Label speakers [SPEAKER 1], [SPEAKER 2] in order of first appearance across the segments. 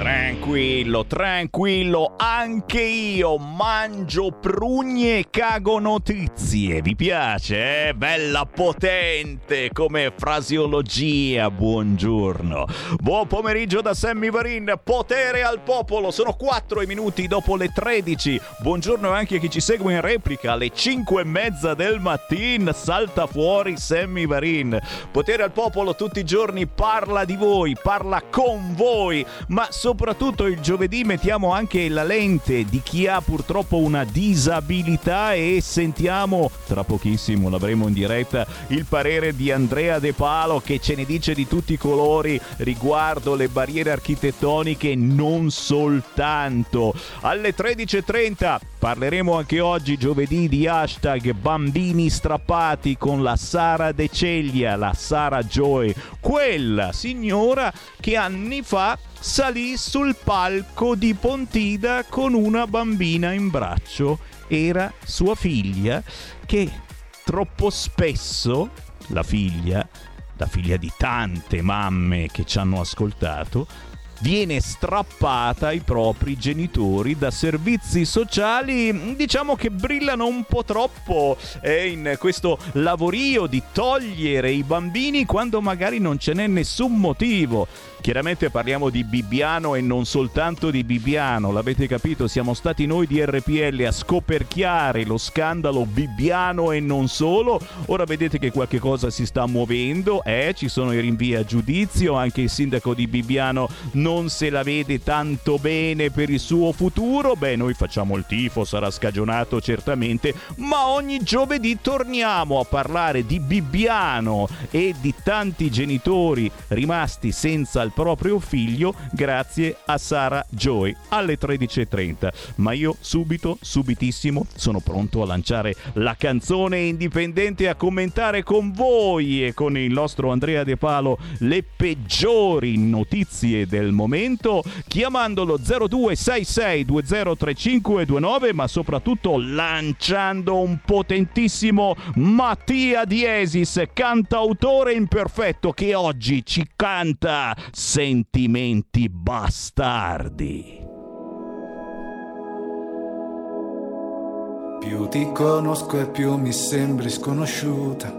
[SPEAKER 1] Tranquillo, tranquillo, anche io mangio prugne e cago notizie. Vi piace? Eh? Bella potente come frasiologia. Buongiorno. Buon pomeriggio da Sammy Varin. Potere al popolo. Sono 4 minuti dopo le 13. Buongiorno anche a chi ci segue in replica. Alle 5 e mezza del mattino salta fuori Sammy Varin. Potere al popolo tutti i giorni parla di voi, parla con voi, ma soprattutto soprattutto il giovedì mettiamo anche la lente di chi ha purtroppo una disabilità e sentiamo tra pochissimo l'avremo in diretta il parere di Andrea De Palo che ce ne dice di tutti i colori riguardo le barriere architettoniche non soltanto. Alle 13.30 parleremo anche oggi giovedì di hashtag bambini strappati con la Sara De Ceglia, la Sara Joy, quella signora che anni fa salì sul palco di Pontida con una bambina in braccio. Era sua figlia che troppo spesso, la figlia, la figlia di tante mamme che ci hanno ascoltato, viene strappata ai propri genitori da servizi sociali, diciamo che brillano un po' troppo eh, in questo lavorio di togliere i bambini quando magari non ce n'è nessun motivo. Chiaramente parliamo di Bibbiano e non soltanto di Bibbiano, l'avete capito, siamo stati noi di RPL a scoperchiare lo scandalo Bibbiano e non solo. Ora vedete che qualche cosa si sta muovendo, eh, ci sono i rinvii a giudizio, anche il sindaco di Bibbiano non se la vede tanto bene per il suo futuro. Beh, noi facciamo il tifo, sarà scagionato certamente, ma ogni giovedì torniamo a parlare di Bibbiano e di tanti genitori rimasti senza il al proprio figlio grazie a Sara Joy alle 13.30. Ma io subito, subitissimo, sono pronto a lanciare la canzone indipendente a commentare con voi e con il nostro Andrea De Palo le peggiori notizie del momento chiamandolo 0266203529 ma soprattutto lanciando un potentissimo Mattia Diesis, cantautore imperfetto che oggi ci canta sentimenti bastardi.
[SPEAKER 2] Più ti conosco e più mi sembri sconosciuta.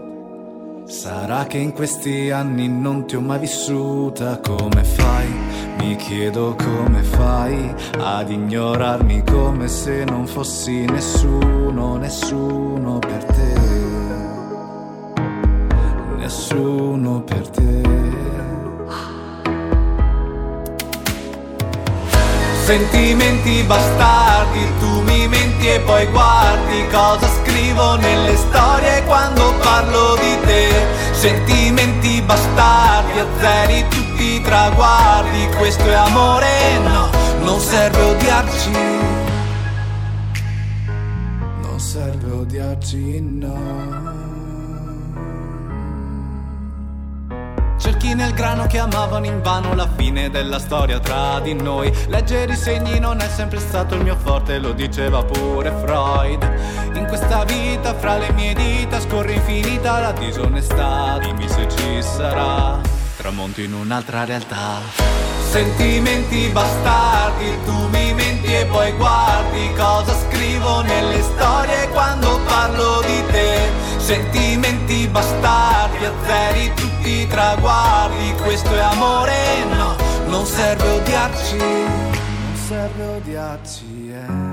[SPEAKER 2] Sarà che in questi anni non ti ho mai vissuta. Come fai? Mi chiedo come fai ad ignorarmi come se non fossi nessuno, nessuno per te. Nessuno per te. Sentimenti bastardi, tu mi menti e poi guardi cosa scrivo nelle storie quando parlo di te. Sentimenti bastardi, azzeri tutti i traguardi, questo è amore, no, non serve odiarci. Non serve odiarci, no. Cerchi nel grano che amavano in vano la fine della storia tra di noi. Leggere i segni non è sempre stato il mio forte, lo diceva pure Freud. In questa vita fra le mie dita scorre infinita la disonestà. Dimmi se ci sarà tramonto in un'altra realtà. Sentimenti bastardi, tu mi menti e poi guardi cosa scrivo nelle storie quando parlo di te. Sentimenti bastardi, azzeri tutti i traguardi, questo è amore, no, non serve odiarci, non serve odiarci, eh.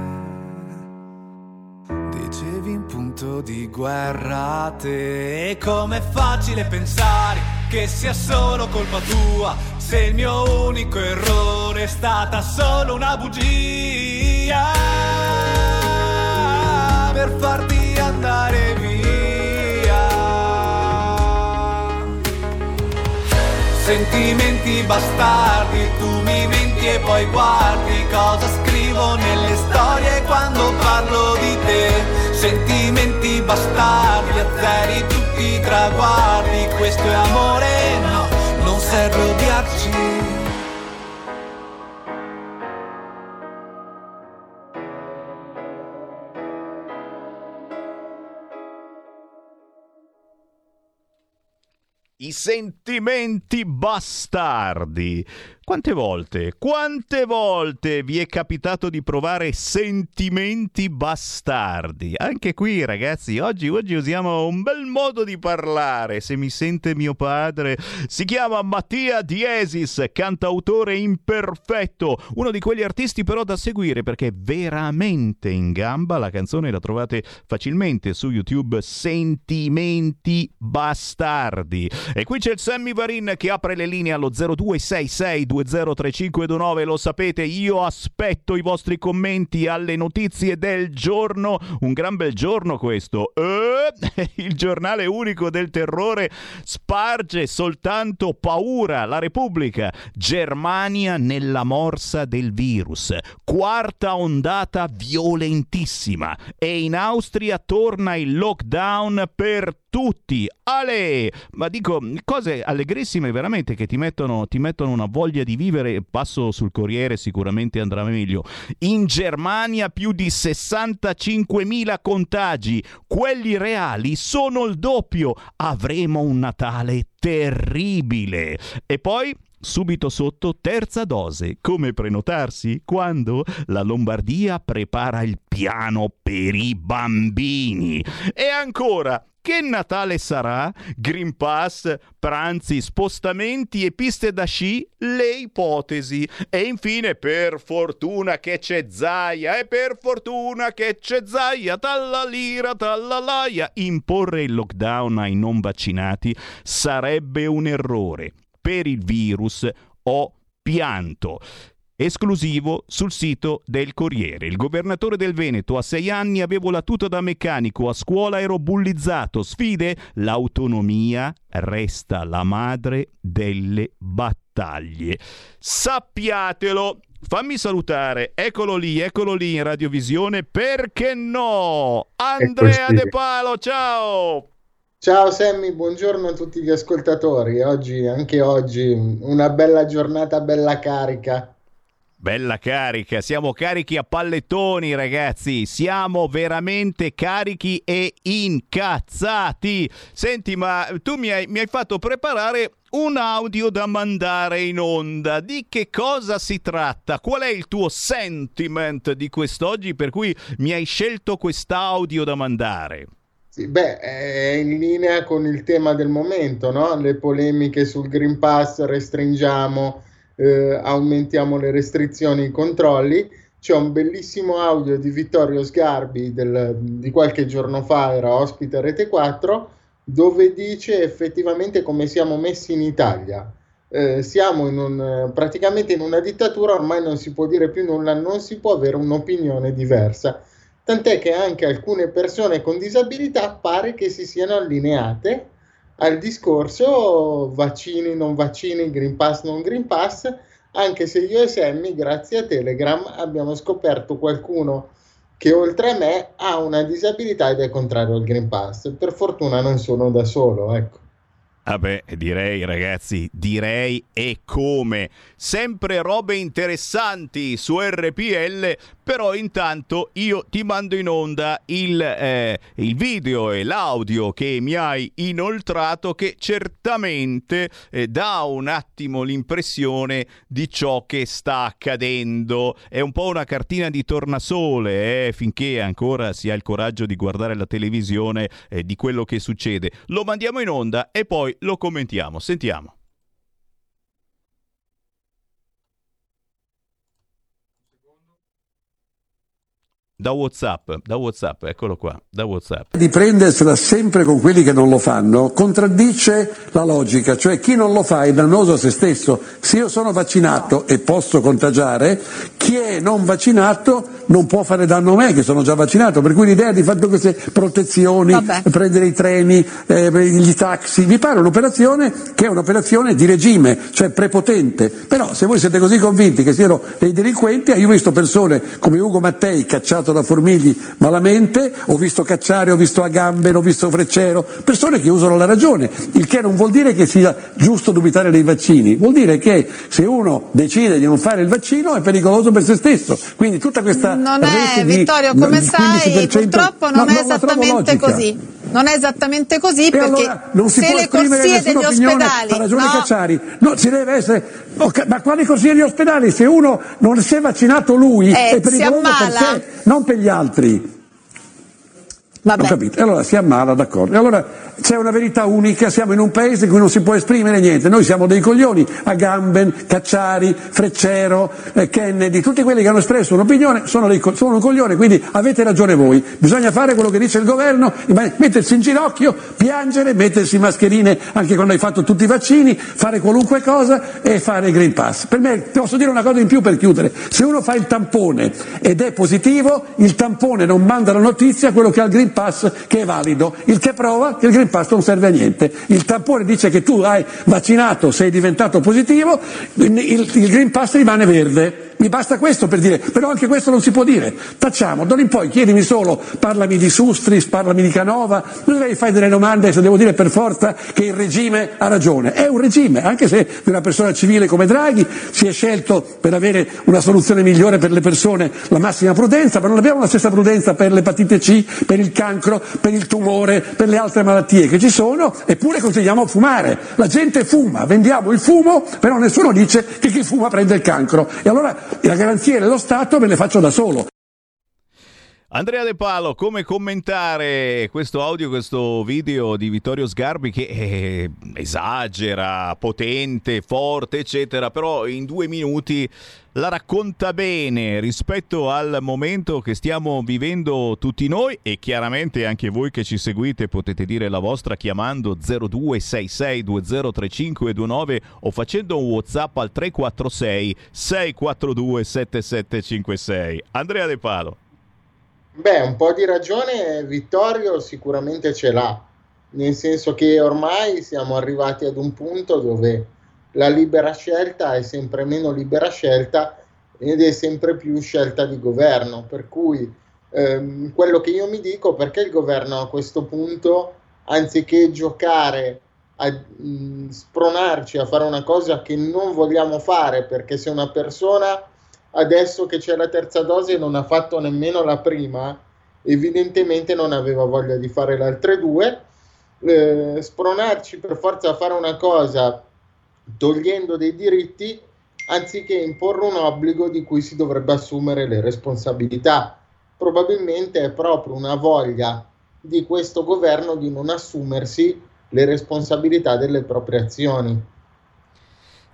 [SPEAKER 2] Dicevi in punto di guerra a te, e com'è facile pensare che sia solo colpa tua, se il mio unico errore è stata solo una bugia per farti andare via. Sentimenti bastardi, tu mi menti e poi guardi cosa scrivo nelle storie quando parlo di te. Sentimenti bastardi, azzeri tu i traguardi, questo è amore, no, non serve odiarci.
[SPEAKER 1] I sentimenti bastardi. Quante volte, quante volte vi è capitato di provare sentimenti bastardi? Anche qui, ragazzi, oggi, oggi usiamo un bel modo di parlare. Se mi sente mio padre, si chiama Mattia Diesis, cantautore imperfetto, uno di quegli artisti però da seguire perché è veramente in gamba. La canzone la trovate facilmente su YouTube, Sentimenti bastardi. E qui c'è il Sammy Varin che apre le linee allo 0266 203529, lo sapete, io aspetto i vostri commenti alle notizie del giorno. Un gran bel giorno questo. Eh, il giornale unico del terrore sparge soltanto paura. La Repubblica. Germania nella morsa del virus. Quarta ondata violentissima. E in Austria torna il lockdown per tutti. Ale! Ma dico cose allegrissime veramente che ti mettono, ti mettono una voglia di vivere. Passo sul Corriere, sicuramente andrà meglio. In Germania più di 65.000 contagi. Quelli reali sono il doppio. Avremo un Natale terribile. E poi Subito sotto terza dose. Come prenotarsi? Quando? La Lombardia prepara il piano per i bambini. E ancora, che Natale sarà? Green Pass, pranzi, spostamenti e piste da sci? Le ipotesi. E infine, per fortuna che c'è Zaia, e per fortuna che c'è Zaia, tallalira, tallalaia. Imporre il lockdown ai non vaccinati sarebbe un errore. Per il virus ho pianto esclusivo sul sito del Corriere. Il governatore del Veneto a sei anni avevo la tuta da meccanico, a scuola ero bullizzato. Sfide? L'autonomia resta la madre delle battaglie. Sappiatelo! Fammi salutare, eccolo lì, eccolo lì in radiovisione, perché no? Andrea De Palo, ciao!
[SPEAKER 3] Ciao Sammy, buongiorno a tutti gli ascoltatori. Oggi, anche oggi, una bella giornata, bella carica.
[SPEAKER 1] Bella carica, siamo carichi a pallettoni ragazzi, siamo veramente carichi e incazzati. Senti, ma tu mi hai, mi hai fatto preparare un audio da mandare in onda. Di che cosa si tratta? Qual è il tuo sentiment di quest'oggi per cui mi hai scelto quest'audio da mandare?
[SPEAKER 3] Sì, beh, è in linea con il tema del momento, no? Le polemiche sul Green Pass, restringiamo eh, aumentiamo le restrizioni i controlli. C'è un bellissimo audio di Vittorio Sgarbi del, di qualche giorno fa, era ospite a Rete 4, dove dice effettivamente come siamo messi in Italia. Eh, siamo in un, praticamente in una dittatura, ormai non si può dire più nulla, non si può avere un'opinione diversa. Tant'è che anche alcune persone con disabilità pare che si siano allineate al discorso vaccini, non vaccini, Green Pass, non Green Pass, anche se io e Sammy, grazie a Telegram, abbiamo scoperto qualcuno che oltre a me ha una disabilità ed è contrario al Green Pass. Per fortuna non sono da solo, ecco.
[SPEAKER 1] Vabbè, direi ragazzi, direi e come. Sempre robe interessanti su RPL, però intanto io ti mando in onda il, eh, il video e l'audio che mi hai inoltrato che certamente eh, dà un attimo l'impressione di ciò che sta accadendo. È un po' una cartina di tornasole, eh, finché ancora si ha il coraggio di guardare la televisione eh, di quello che succede. Lo mandiamo in onda e poi lo commentiamo. Sentiamo. Da WhatsApp, da WhatsApp, eccolo qua, da WhatsApp.
[SPEAKER 4] Di prendersela sempre con quelli che non lo fanno contraddice la logica, cioè chi non lo fa è dannoso a se stesso. Se io sono vaccinato e posso contagiare, chi è non vaccinato non può fare danno a me che sono già vaccinato, per cui l'idea di fare queste protezioni, Vabbè. prendere i treni, eh, gli taxi, mi pare un'operazione che è un'operazione di regime, cioè prepotente. Però se voi siete così convinti che siano dei delinquenti, io ho visto persone come Ugo Mattei cacciato da Formigli malamente, ho visto Cacciare, ho visto Agamben, ho visto Freccero, persone che usano la ragione, il che non vuol dire che sia giusto dubitare dei vaccini, vuol dire che se uno decide di non fare il vaccino è pericoloso per se stesso. Quindi tutta questa
[SPEAKER 5] Non è, Vittorio, come sai, purtroppo non no, è esattamente così. non è esattamente così e perché
[SPEAKER 4] allora non si
[SPEAKER 5] se
[SPEAKER 4] può
[SPEAKER 5] le corsie degli ospedali
[SPEAKER 4] ha ragione
[SPEAKER 5] no.
[SPEAKER 4] Cacciari no, si deve essere okay, ma quali degli ospedali? Se uno non si è vaccinato lui
[SPEAKER 5] eh,
[SPEAKER 4] è pericoloso per sé non per gli altri
[SPEAKER 5] Vabbè.
[SPEAKER 4] Ho capito. Allora si ammala, d'accordo. Allora c'è una verità unica, siamo in un paese in cui non si può esprimere niente. Noi siamo dei coglioni, Agamben, Cacciari, Freccero, eh, Kennedy, tutti quelli che hanno espresso un'opinione sono, dei, sono un coglione, quindi avete ragione voi. Bisogna fare quello che dice il governo, mettersi in ginocchio, piangere, mettersi mascherine anche quando hai fatto tutti i vaccini, fare qualunque cosa e fare il Green Pass. Per me, posso dire una cosa in più per chiudere, se uno fa il tampone ed è positivo, il tampone non manda la notizia a quello che ha il Green Pass che è valido, il che prova che il Green Pass non serve a niente. Il tampone dice che tu hai vaccinato, sei diventato positivo, il, il Green Pass rimane verde. Mi basta questo per dire, però anche questo non si può dire. Tacciamo, d'ora in poi chiedimi solo, parlami di Sustris, parlami di Canova, non devi fare delle domande se devo dire per forza che il regime ha ragione. È un regime, anche se di una persona civile come Draghi si è scelto per avere una soluzione migliore per le persone la massima prudenza, ma non abbiamo la stessa prudenza per l'epatite C, per il cancro, per il tumore, per le altre malattie che ci sono, eppure continuiamo a fumare. La gente fuma, vendiamo il fumo, però nessuno dice che chi fuma prende il cancro. E allora la garanzia dello Stato me le faccio da solo.
[SPEAKER 1] Andrea De Palo, come commentare questo audio, questo video di Vittorio Sgarbi che eh, esagera, potente, forte, eccetera, però in due minuti la racconta bene rispetto al momento che stiamo vivendo tutti noi e chiaramente anche voi che ci seguite potete dire la vostra chiamando 0266203529 o facendo un WhatsApp al 346 642 7756. Andrea De Palo.
[SPEAKER 3] Beh, un po' di ragione Vittorio sicuramente ce l'ha, nel senso che ormai siamo arrivati ad un punto dove la libera scelta è sempre meno libera scelta ed è sempre più scelta di governo, per cui ehm, quello che io mi dico perché il governo a questo punto, anziché giocare a mh, spronarci a fare una cosa che non vogliamo fare, perché se una persona adesso che c'è la terza dose non ha fatto nemmeno la prima, evidentemente non aveva voglia di fare le altre due. Eh, spronarci per forza a fare una cosa togliendo dei diritti anziché imporre un obbligo di cui si dovrebbe assumere le responsabilità. Probabilmente è proprio una voglia di questo governo di non assumersi le responsabilità delle proprie azioni.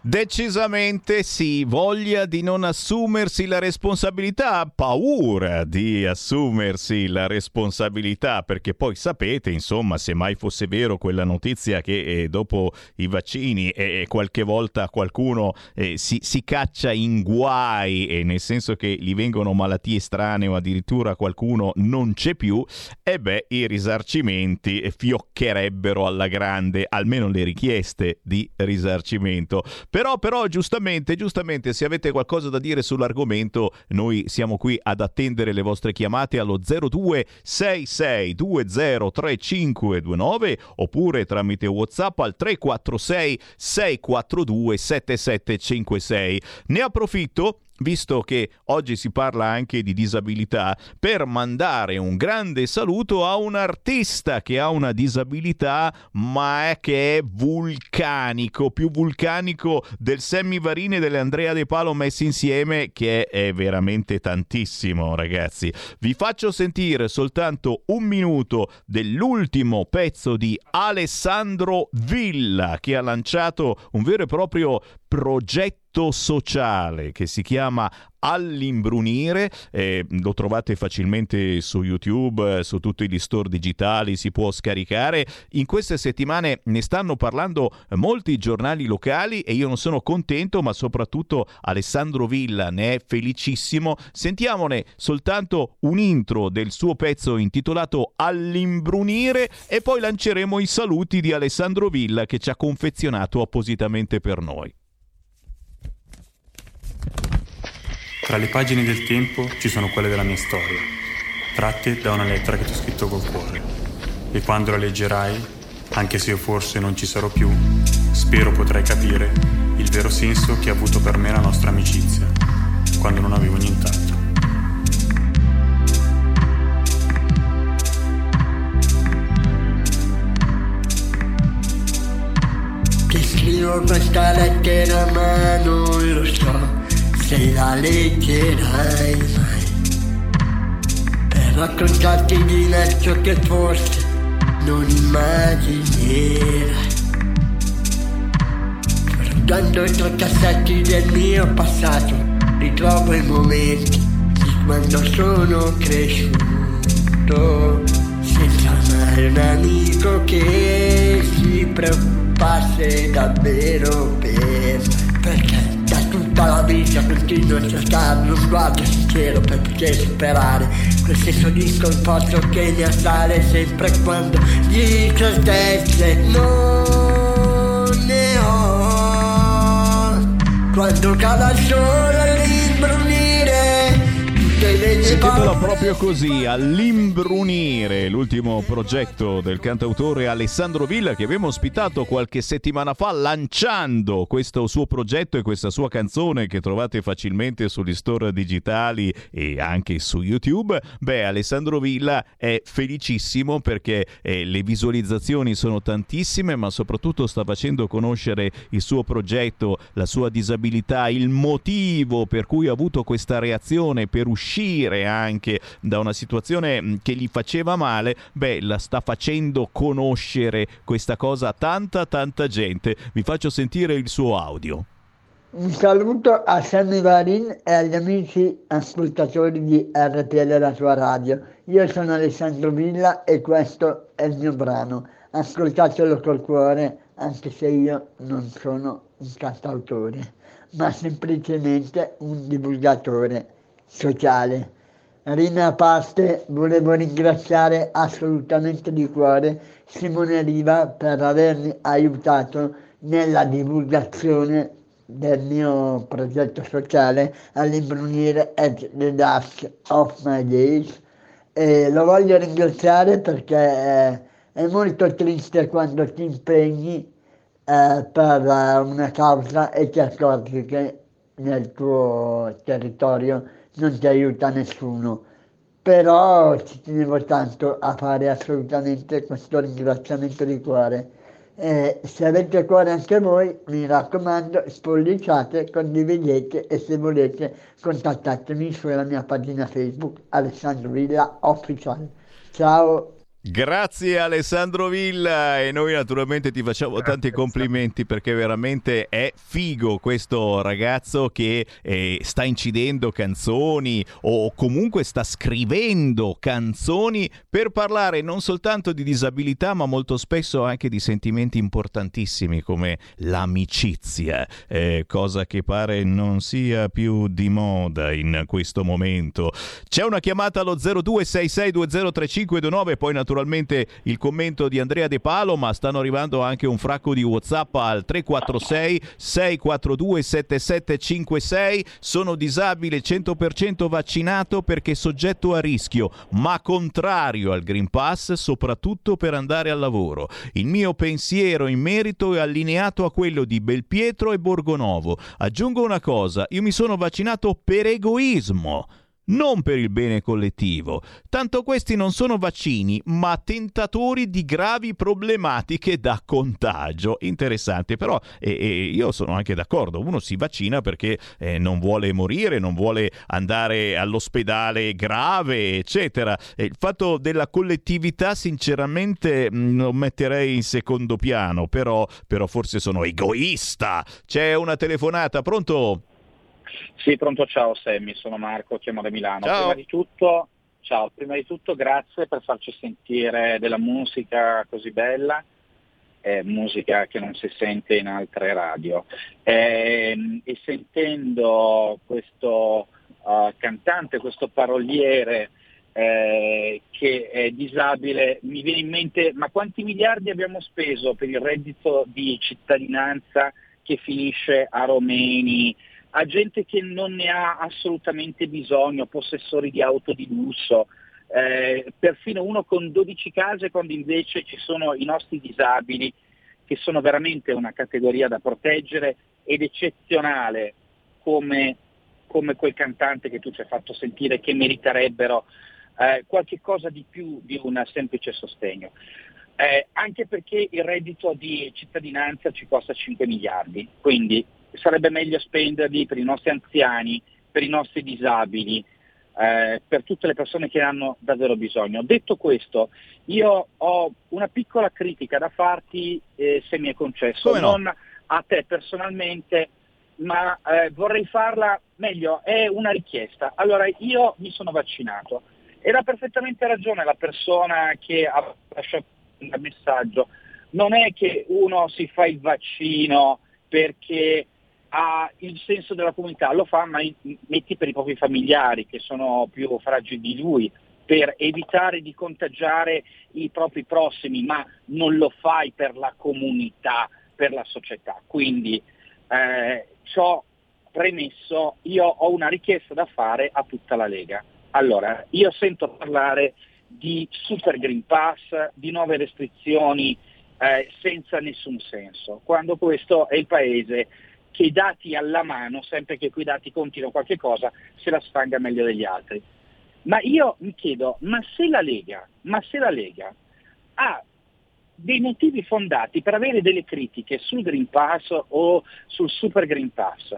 [SPEAKER 1] Decisamente sì, voglia di non assumersi la responsabilità, paura di assumersi la responsabilità, perché poi sapete, insomma, se mai fosse vero quella notizia che eh, dopo i vaccini eh, qualche volta qualcuno eh, si, si, caccia in guai, nel senso che gli vengono malattie strane o addirittura qualcuno non c'è più, e beh, i risarcimenti fioccherebbero alla grande, almeno le richieste di risarcimento. Però, però, giustamente, giustamente, se avete qualcosa da dire sull'argomento, noi siamo qui ad attendere le vostre chiamate allo 0266203529 oppure tramite WhatsApp al 346 642 7756. Ne approfitto visto che oggi si parla anche di disabilità, per mandare un grande saluto a un artista che ha una disabilità ma è che è vulcanico, più vulcanico del Sammy Varini e dell'Andrea De Palo messi insieme, che è veramente tantissimo ragazzi. Vi faccio sentire soltanto un minuto dell'ultimo pezzo di Alessandro Villa che ha lanciato un vero e proprio progetto sociale che si chiama all'imbrunire, eh, lo trovate facilmente su YouTube, eh, su tutti gli store digitali, si può scaricare. In queste settimane ne stanno parlando molti giornali locali e io non sono contento, ma soprattutto Alessandro Villa ne è felicissimo. Sentiamone soltanto un intro del suo pezzo intitolato All'imbrunire e poi lanceremo i saluti di Alessandro Villa che ci ha confezionato appositamente per noi.
[SPEAKER 6] Tra le pagine del tempo ci sono quelle della mia storia, tratte da una lettera che ti ho scritto col cuore. E quando la leggerai, anche se io forse non ci sarò più, spero potrai capire il vero senso che ha avuto per me la nostra amicizia, quando non avevo nient'altro.
[SPEAKER 7] Ti scrivo questa lettera a mano e lo so se la leggerai mai. Per raccontarti di letto che forse non immaginerai. Guardando i cassetti del mio passato, ritrovo i momenti di quando sono cresciuto, senza mai un amico che si preoccupasse davvero per me, perché tutta la vita continuo a cercare lo sguardo sincero per poter superare quel senso di sconforto che mi assale sempre quando di certezze non ne ho. Quando cala il sole
[SPEAKER 1] Sentitela proprio così, all'imbrunire, l'ultimo progetto del cantautore Alessandro Villa che abbiamo ospitato qualche settimana fa lanciando questo suo progetto e questa sua canzone che trovate facilmente sugli store digitali e anche su YouTube. Beh, Alessandro Villa è felicissimo perché eh, le visualizzazioni sono tantissime, ma soprattutto sta facendo conoscere il suo progetto, la sua disabilità, il motivo per cui ha avuto questa reazione per uscire uscire anche da una situazione mm, che gli faceva male, beh, la sta facendo conoscere questa cosa a tanta tanta gente. Vi faccio sentire il suo audio.
[SPEAKER 7] Un saluto a Sammy Varin e agli amici ascoltatori di RTL La Sua Radio. Io sono Alessandro Villa e questo è il mio brano. Ascoltatelo col cuore, anche se io non sono un cantautore, ma semplicemente un divulgatore sociale. Rina parte, volevo ringraziare assolutamente di cuore Simone Riva per avermi aiutato nella divulgazione del mio progetto sociale all'imbrunire at the dusk of my days. E lo voglio ringraziare perché è, è molto triste quando ti impegni eh, per una causa e ti accorgi che nel tuo territorio non ti aiuta nessuno. Però ci tenevo tanto a fare assolutamente questo ringraziamento di cuore. Eh, se avete cuore anche voi, mi raccomando, spolliciate, condividete e se volete contattatemi sulla mia pagina Facebook Alessandro Villa Official. Ciao!
[SPEAKER 1] Grazie Alessandro Villa e noi naturalmente ti facciamo Grazie, tanti complimenti perché veramente è figo questo ragazzo che eh, sta incidendo canzoni o comunque sta scrivendo canzoni per parlare non soltanto di disabilità ma molto spesso anche di sentimenti importantissimi come l'amicizia, eh, cosa che pare non sia più di moda in questo momento. C'è una chiamata allo 0266203529 poi naturalmente naturalmente il commento di Andrea De Palo, ma stanno arrivando anche un fracco di WhatsApp al 346 642 7756. Sono disabile 100% vaccinato perché soggetto a rischio, ma contrario al Green Pass, soprattutto per andare al lavoro. Il mio pensiero in merito è allineato a quello di Belpietro e Borgonovo. Aggiungo una cosa, io mi sono vaccinato per egoismo non per il bene collettivo. Tanto questi non sono vaccini, ma tentatori di gravi problematiche da contagio. Interessante, però eh, eh, io sono anche d'accordo. Uno si vaccina perché eh, non vuole morire, non vuole andare all'ospedale grave, eccetera. il fatto della collettività, sinceramente, mm, lo metterei in secondo piano, però, però forse sono egoista. C'è una telefonata, pronto?
[SPEAKER 8] Sì, pronto, ciao Sammy, sono Marco, chiamo da Milano.
[SPEAKER 1] Ciao.
[SPEAKER 8] Prima di tutto, ciao, prima di tutto grazie per farci sentire della musica così bella, eh, musica che non si sente in altre radio. Eh, e sentendo questo uh, cantante, questo paroliere eh, che è disabile, mi viene in mente ma quanti miliardi abbiamo speso per il reddito di cittadinanza che finisce a Romeni? A gente che non ne ha assolutamente bisogno, possessori di auto di lusso, eh, perfino uno con 12 case quando invece ci sono i nostri disabili che sono veramente una categoria da proteggere ed eccezionale come, come quel cantante che tu ci hai fatto sentire che meriterebbero eh, qualche cosa di più di un semplice sostegno. eh, anche perché il reddito di cittadinanza ci costa 5 miliardi, quindi sarebbe meglio spenderli per i nostri anziani, per i nostri disabili, eh, per tutte le persone che hanno davvero bisogno. Detto questo, io ho una piccola critica da farti, eh, se mi è concesso,
[SPEAKER 1] Come no?
[SPEAKER 8] non a te personalmente, ma eh, vorrei farla meglio, è una richiesta. Allora, io mi sono vaccinato. Era perfettamente ragione la persona che ha lasciato il messaggio. Non è che uno si fa il vaccino perché ha il senso della comunità, lo fa ma metti per i propri familiari che sono più fragili di lui, per evitare di contagiare i propri prossimi, ma non lo fai per la comunità, per la società. Quindi eh, ciò premesso, io ho una richiesta da fare a tutta la Lega. Allora, io sento parlare di Super Green Pass, di nuove restrizioni eh, senza nessun senso, quando questo è il paese che i dati alla mano, sempre che quei dati contino qualche cosa, se la sfanga meglio degli altri. Ma io mi chiedo, ma se la Lega, se la Lega ha dei motivi fondati per avere delle critiche sul Green Pass o sul Super Green Pass,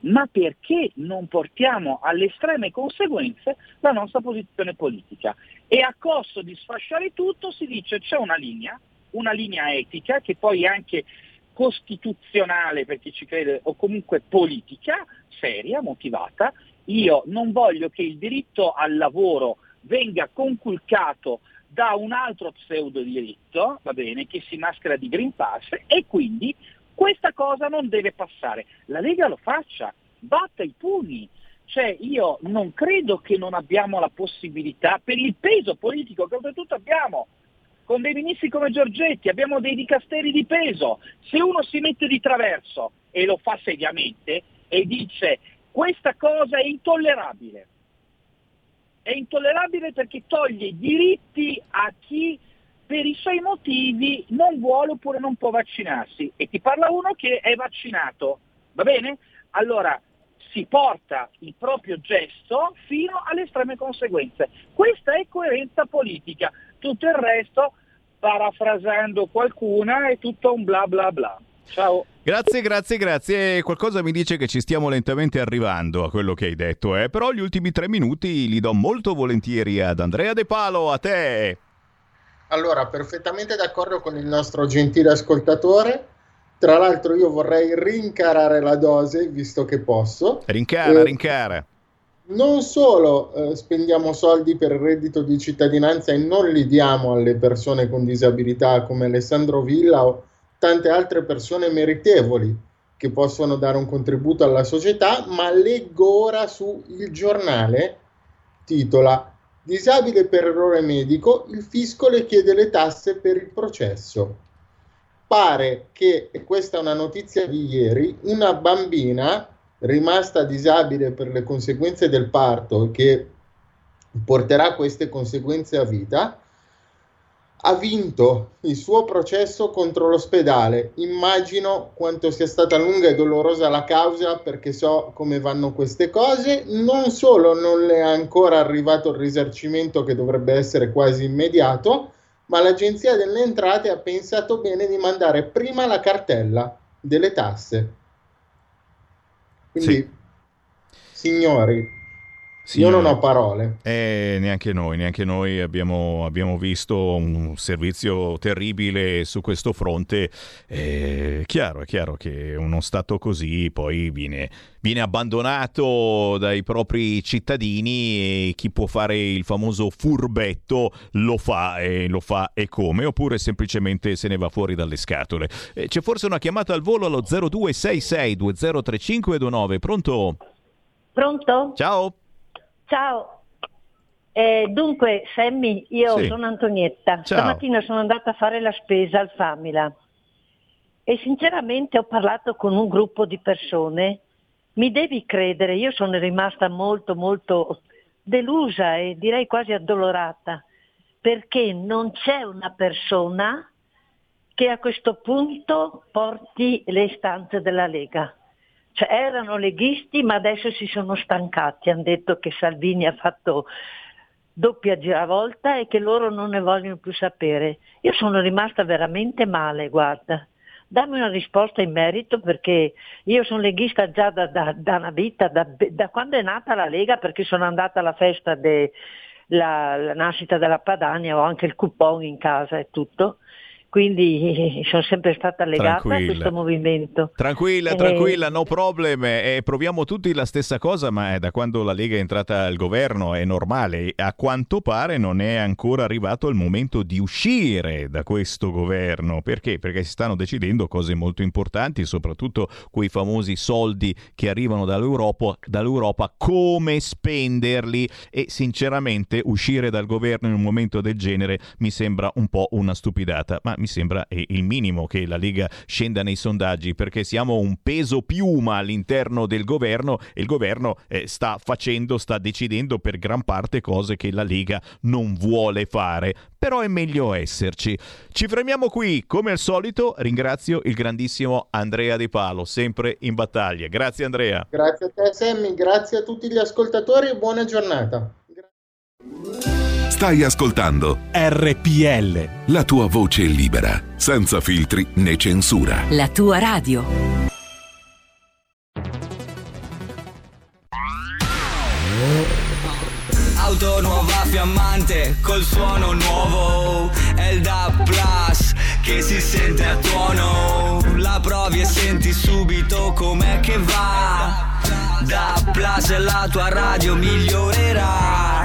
[SPEAKER 8] ma perché non portiamo alle estreme conseguenze la nostra posizione politica? E a costo di sfasciare tutto si dice c'è una linea, una linea etica che poi anche costituzionale per chi ci crede o comunque politica, seria, motivata. Io non voglio che il diritto al lavoro venga conculcato da un altro pseudo diritto, va bene, che si maschera di Green Pass e quindi questa cosa non deve passare. La Lega lo faccia, batta i pugni. Cioè io non credo che non abbiamo la possibilità, per il peso politico che oltretutto abbiamo, con dei ministri come Giorgetti, abbiamo dei dicasteri di peso. Se uno si mette di traverso e lo fa seriamente e dice questa cosa è intollerabile, è intollerabile perché toglie diritti a chi per i suoi motivi non vuole oppure non può vaccinarsi e ti parla uno che è vaccinato, va bene? Allora si porta il proprio gesto fino alle estreme conseguenze. Questa è coerenza politica tutto il resto, parafrasando qualcuna, è tutto un bla bla bla. Ciao.
[SPEAKER 1] Grazie, grazie, grazie. Qualcosa mi dice che ci stiamo lentamente arrivando a quello che hai detto, eh? però gli ultimi tre minuti li do molto volentieri ad Andrea De Palo, a te.
[SPEAKER 3] Allora, perfettamente d'accordo con il nostro gentile ascoltatore. Tra l'altro io vorrei rincarare la dose, visto che posso.
[SPEAKER 1] Rincara,
[SPEAKER 3] Eh,
[SPEAKER 1] rincara.
[SPEAKER 3] Non solo eh, spendiamo soldi per il reddito di cittadinanza e non li diamo alle persone con disabilità come Alessandro Villa o tante altre persone meritevoli che possono dare un contributo alla società, ma leggo ora su Il Giornale, titola Disabile per errore medico, il fisco le chiede le tasse per il processo. Pare che, e questa è una notizia di ieri, una bambina rimasta disabile per le conseguenze del parto che porterà queste conseguenze a vita, ha vinto il suo processo contro l'ospedale. Immagino quanto sia stata lunga e dolorosa la causa perché so come vanno queste cose. Non solo non le è ancora arrivato il risarcimento che dovrebbe essere quasi immediato, ma l'Agenzia delle Entrate ha pensato bene di mandare prima la cartella delle tasse. Quindi, signori, io non ho parole.
[SPEAKER 1] Eh, neanche noi, neanche noi abbiamo, abbiamo visto un servizio terribile su questo fronte. È chiaro, è chiaro che uno Stato così poi viene, viene abbandonato dai propri cittadini e chi può fare il famoso furbetto lo fa e lo fa e come, oppure semplicemente se ne va fuori dalle scatole. Eh, c'è forse una chiamata al volo allo 0266 203529, pronto?
[SPEAKER 9] Pronto?
[SPEAKER 1] Ciao.
[SPEAKER 9] Ciao. Eh, dunque, Sammy, io
[SPEAKER 1] Sì.
[SPEAKER 9] sono Antonietta.
[SPEAKER 1] Ciao.
[SPEAKER 9] Stamattina sono andata a fare la spesa al Famila e sinceramente ho parlato con un gruppo di persone. Mi devi credere, io sono rimasta molto, molto delusa e direi quasi addolorata perché non c'è una persona che a questo punto porti le istanze della Lega. Cioè, erano leghisti ma adesso si sono stancati, hanno detto che Salvini ha fatto doppia giravolta e che loro non ne vogliono più sapere. Io sono rimasta veramente male, guarda. Dammi una risposta in merito perché io sono leghista già da, da, da una vita, da, da, quando è nata la Lega, perché sono andata alla festa della nascita della Padania, ho anche il coupon in casa e tutto quindi sono sempre stata legata tranquilla. a questo movimento.
[SPEAKER 1] Tranquilla, eh, tranquilla, no problem. Eh, proviamo tutti la stessa cosa, ma da quando la Lega è entrata al governo è normale. A quanto pare non è ancora arrivato il momento di uscire da questo governo. Perché? Perché si stanno decidendo cose molto importanti, soprattutto quei famosi soldi che arrivano dall'Europa, dall'Europa come spenderli e sinceramente uscire dal governo in un momento del genere mi sembra un po' una stupidata. Ma mi sembra il minimo che la Lega scenda nei sondaggi perché siamo un peso piuma all'interno del governo e il governo eh, sta facendo, sta decidendo per gran parte cose che la Lega non vuole fare. Però è meglio esserci. Ci fermiamo qui, come al solito ringrazio il grandissimo Andrea Di Palo, sempre in battaglia. Grazie Andrea.
[SPEAKER 3] Grazie a te Sammy, grazie a tutti gli ascoltatori e buona giornata.
[SPEAKER 10] Stai ascoltando
[SPEAKER 11] RPL.
[SPEAKER 10] La tua voce libera, senza filtri né censura.
[SPEAKER 11] La tua radio.
[SPEAKER 12] Auto nuova fiammante col suono nuovo. È il DAB Plus che si sente a tuono. La provi e senti subito com'è che va. Da Plus la tua radio migliorerà.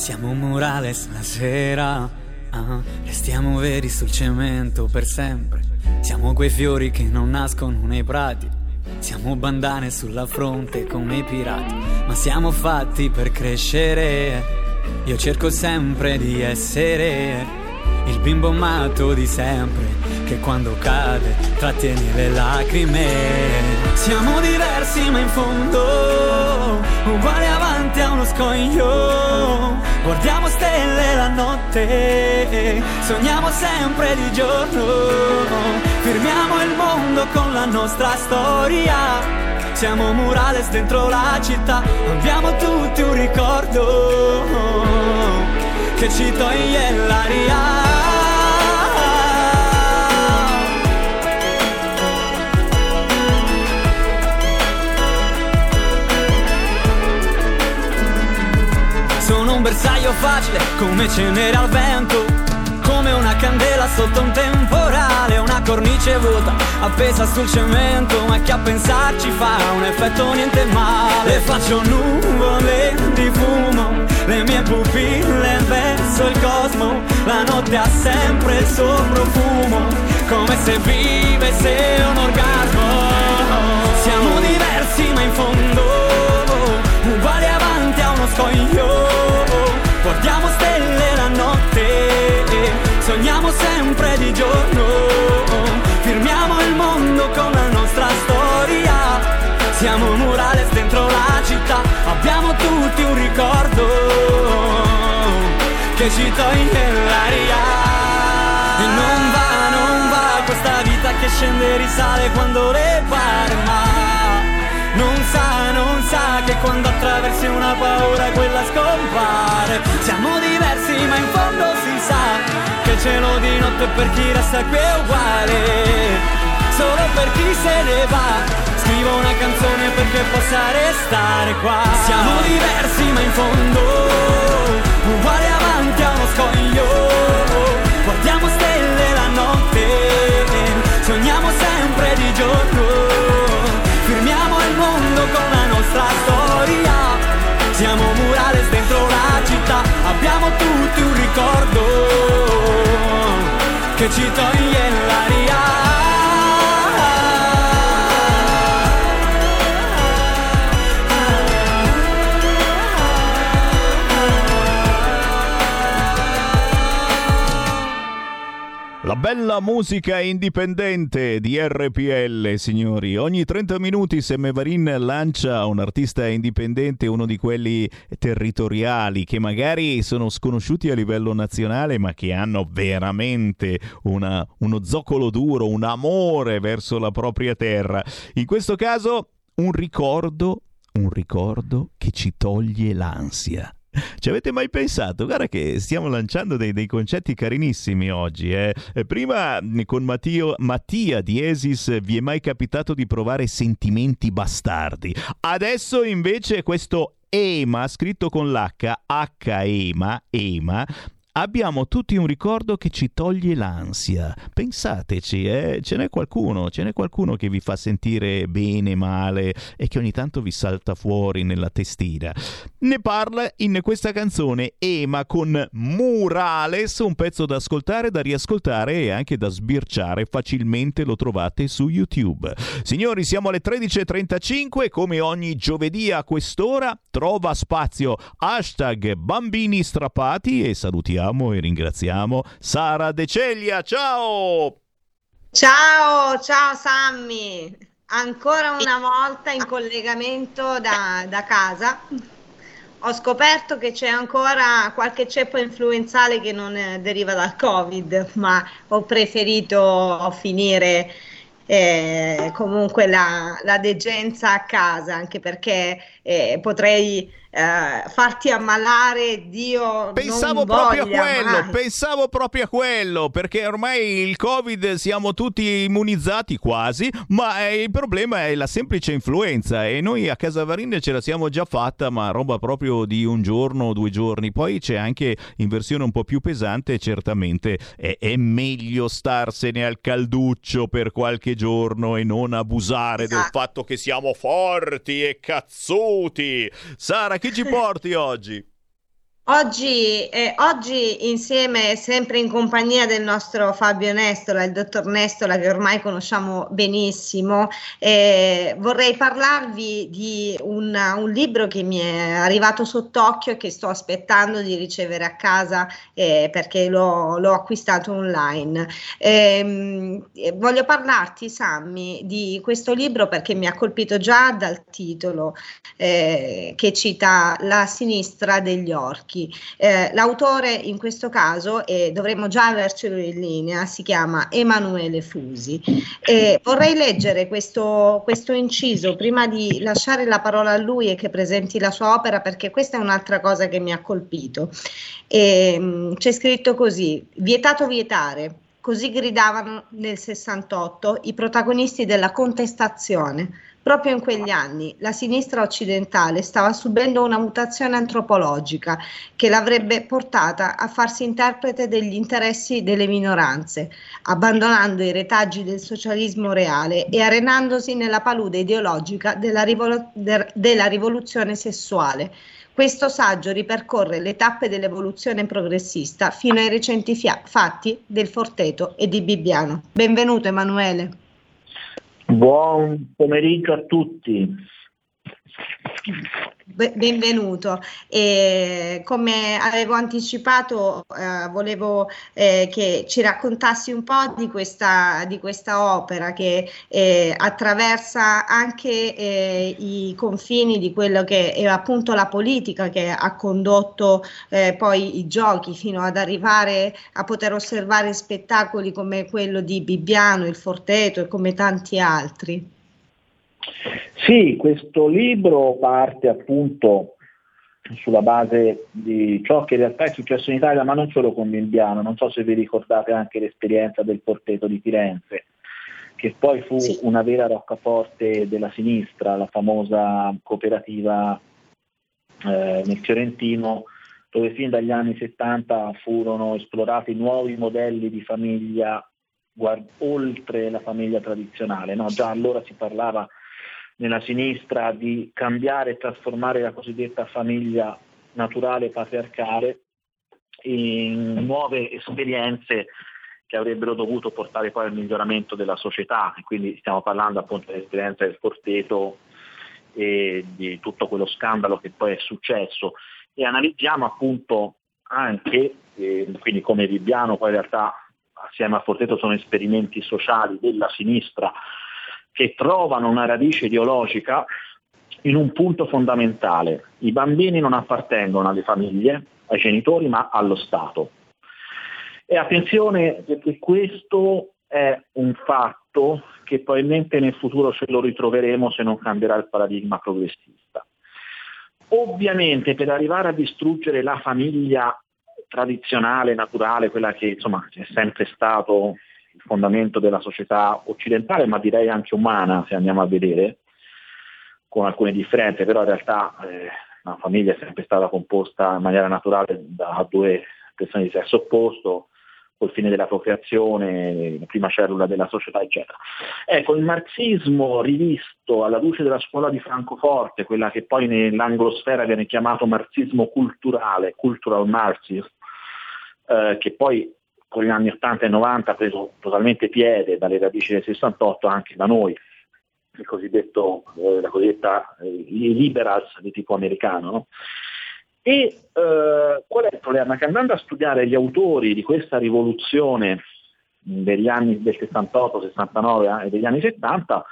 [SPEAKER 13] Siamo Morales la sera, uh, restiamo veri sul cemento per sempre. Siamo quei fiori che non nascono nei prati. Siamo bandane sulla fronte come i pirati, ma siamo fatti per crescere. Io cerco sempre di essere il bimbo matto di sempre, che quando cade trattiene le lacrime. Siamo diversi ma in fondo, uguali avanti a uno scoglio Guardiamo stelle la notte, sogniamo sempre di giorno. Firmiamo il mondo con la nostra storia. Siamo murales dentro la città, abbiamo tutti un ricordo che ci toglie l'aria. Un bersaglio facile come cenere al vento come una candela sotto un temporale una cornice vuota appesa sul cemento ma che a pensarci fa un effetto niente male. Faccio nuvole di fumo le mie pupille verso il cosmo la notte ha sempre il suo profumo come se vivesse un orgasmo. Siamo diversi ma in fondo uguali avanti a uno scoglio Guardiamo stelle la notte, sogniamo sempre di giorno, firmiamo il mondo con la nostra storia. Siamo murales dentro la città, abbiamo tutti un ricordo che ci toglie l'aria. E non va, non va questa vita che scende e risale quando le quando attraversi una paura quella scompare. Siamo diversi ma in fondo si sa Che il cielo di notte per chi resta qui è uguale. Solo per chi se ne va Scrivo una canzone perché possa restare qua. Siamo diversi ma in fondo Uguali avanti a uno scoglio. Guardiamo stelle la notte Sogniamo sempre di giorno. Firmiamo il mondo con la nostra storia Siamo murales dentro la città Abbiamo tutti un ricordo
[SPEAKER 12] che ci toglie l'aria.
[SPEAKER 1] La bella musica indipendente di RPL, signori. Ogni 30 minuti Semmevarin lancia un artista indipendente, uno di quelli territoriali che magari sono sconosciuti a livello nazionale, ma che hanno veramente una, uno zoccolo duro, un amore verso la propria terra. In questo caso un ricordo, un ricordo che ci toglie l'ansia. Ci avete mai pensato? Guarda che stiamo lanciando dei, dei concetti carinissimi oggi. Eh? Prima con Mattio, Mattia di Esis vi è mai capitato di provare sentimenti bastardi. Adesso invece questo EMA, scritto con l'H, H-EMA, EMA, abbiamo tutti un ricordo che ci toglie l'ansia. Pensateci, eh? ce n'è qualcuno, ce n'è qualcuno che vi fa sentire bene, male e che ogni tanto vi salta fuori nella testina. Ne parla in questa canzone Ema con Murales, un pezzo da ascoltare, da riascoltare e anche da sbirciare. Facilmente lo trovate su YouTube. Signori, siamo alle 13.35, come ogni giovedì a quest'ora trova spazio hashtag bambini strappati e salutiamo e ringraziamo Sara De Celia. Ciao!
[SPEAKER 14] Ciao, ciao Sammy, ancora una volta in collegamento da, da casa. Ho scoperto che c'è ancora qualche ceppo influenzale che non eh, deriva dal Covid, ma ho preferito finire eh, comunque la, la degenza a casa, anche perché eh, potrei eh, farti ammalare, Dio.
[SPEAKER 1] Pensavo proprio a quello,
[SPEAKER 14] ma-
[SPEAKER 1] pensavo proprio a quello, perché ormai il Covid siamo tutti immunizzati quasi, ma eh, il problema è la semplice influenza e noi a Casa Varin ce la siamo già fatta, ma roba proprio di un giorno o due giorni. Poi c'è anche in versione un po' più pesante, certamente è, è meglio starsene al calduccio per qualche giorno e non abusare del
[SPEAKER 14] Esatto.
[SPEAKER 1] fatto che siamo forti e cazzuti. Sara, chi ci porti oggi?
[SPEAKER 14] Oggi, eh, oggi insieme, sempre in compagnia del nostro Fabio Nestola, il dottor Nestola che ormai conosciamo benissimo, eh, vorrei parlarvi di un, un libro che mi è arrivato sott'occhio e che sto aspettando di ricevere a casa eh, perché l'ho, l'ho acquistato online. Ehm, eh, voglio parlarti, Sammy, di questo libro perché mi ha colpito già dal titolo eh, che cita La sinistra degli orchi. Eh, l'autore in questo caso, e dovremmo già avercelo in linea, si chiama Emanuele Fusi. Eh, vorrei leggere questo, questo inciso prima di lasciare la parola a lui e che presenti la sua opera perché questa è un'altra cosa che mi ha colpito. Ehm, c'è scritto così, vietato vietare. Così gridavano nel 68 i protagonisti della contestazione. Proprio in quegli anni la sinistra occidentale stava subendo una mutazione antropologica che l'avrebbe portata a farsi interprete degli interessi delle minoranze, abbandonando i retaggi del socialismo reale e arenandosi nella palude ideologica della, rivolu- der- della rivoluzione sessuale. Questo saggio ripercorre le tappe dell'evoluzione progressista fino ai recenti fia- fatti del Forteto e di Bibbiano. Benvenuto Emanuele.
[SPEAKER 15] Buon pomeriggio a tutti.
[SPEAKER 14] Be- Benvenuto. E come avevo anticipato, eh, volevo eh, che ci raccontassi un po' di questa, di questa opera che eh, attraversa anche eh, i confini di quello che è appunto la politica che ha condotto eh, poi i giochi fino ad arrivare a poter osservare spettacoli come quello di Bibbiano, il Forteto e come tanti altri.
[SPEAKER 15] Sì, questo libro parte appunto sulla base di ciò che in realtà è successo in Italia, ma non solo con Bimbiano, non so se vi ricordate anche l'esperienza del Forteto di Firenze, che poi fu una vera roccaforte della sinistra, la famosa cooperativa eh, nel Fiorentino, dove fin dagli anni 70 furono esplorati nuovi modelli di famiglia guard- oltre la famiglia tradizionale. no? Già allora si parlava nella sinistra di cambiare e trasformare la cosiddetta famiglia naturale patriarcale in nuove esperienze che avrebbero dovuto portare poi al miglioramento della società, quindi stiamo parlando appunto dell'esperienza del Forteto e di tutto quello scandalo che poi è successo. E analizziamo appunto anche, eh, quindi come Vibiano poi in realtà assieme a Forteto sono esperimenti sociali della sinistra che trovano una radice ideologica in un punto fondamentale. I bambini non appartengono alle famiglie, ai genitori, ma allo Stato. E attenzione perché questo è un fatto che probabilmente nel futuro ce lo ritroveremo se non cambierà il paradigma progressista. Ovviamente per arrivare a distruggere la famiglia tradizionale, naturale, quella che insomma è sempre stato il fondamento della società occidentale, ma direi anche umana se andiamo a vedere, con alcune differenze, però in realtà eh, la famiglia è sempre stata composta in maniera naturale da due persone di sesso opposto, col fine della procreazione, la prima cellula della società, eccetera. Ecco, il marxismo rivisto alla luce della scuola di Francoforte, quella che poi nell'anglosfera viene chiamato marxismo culturale, cultural marxism, eh, che poi con gli anni 80 e 90 ha preso totalmente piede dalle radici del 68 anche da noi, eh, la cosiddetta eh, liberals di tipo americano. No? E eh, qual è il problema? Che andando a studiare gli autori di questa rivoluzione degli anni del 68, 69 eh, e degli anni 70,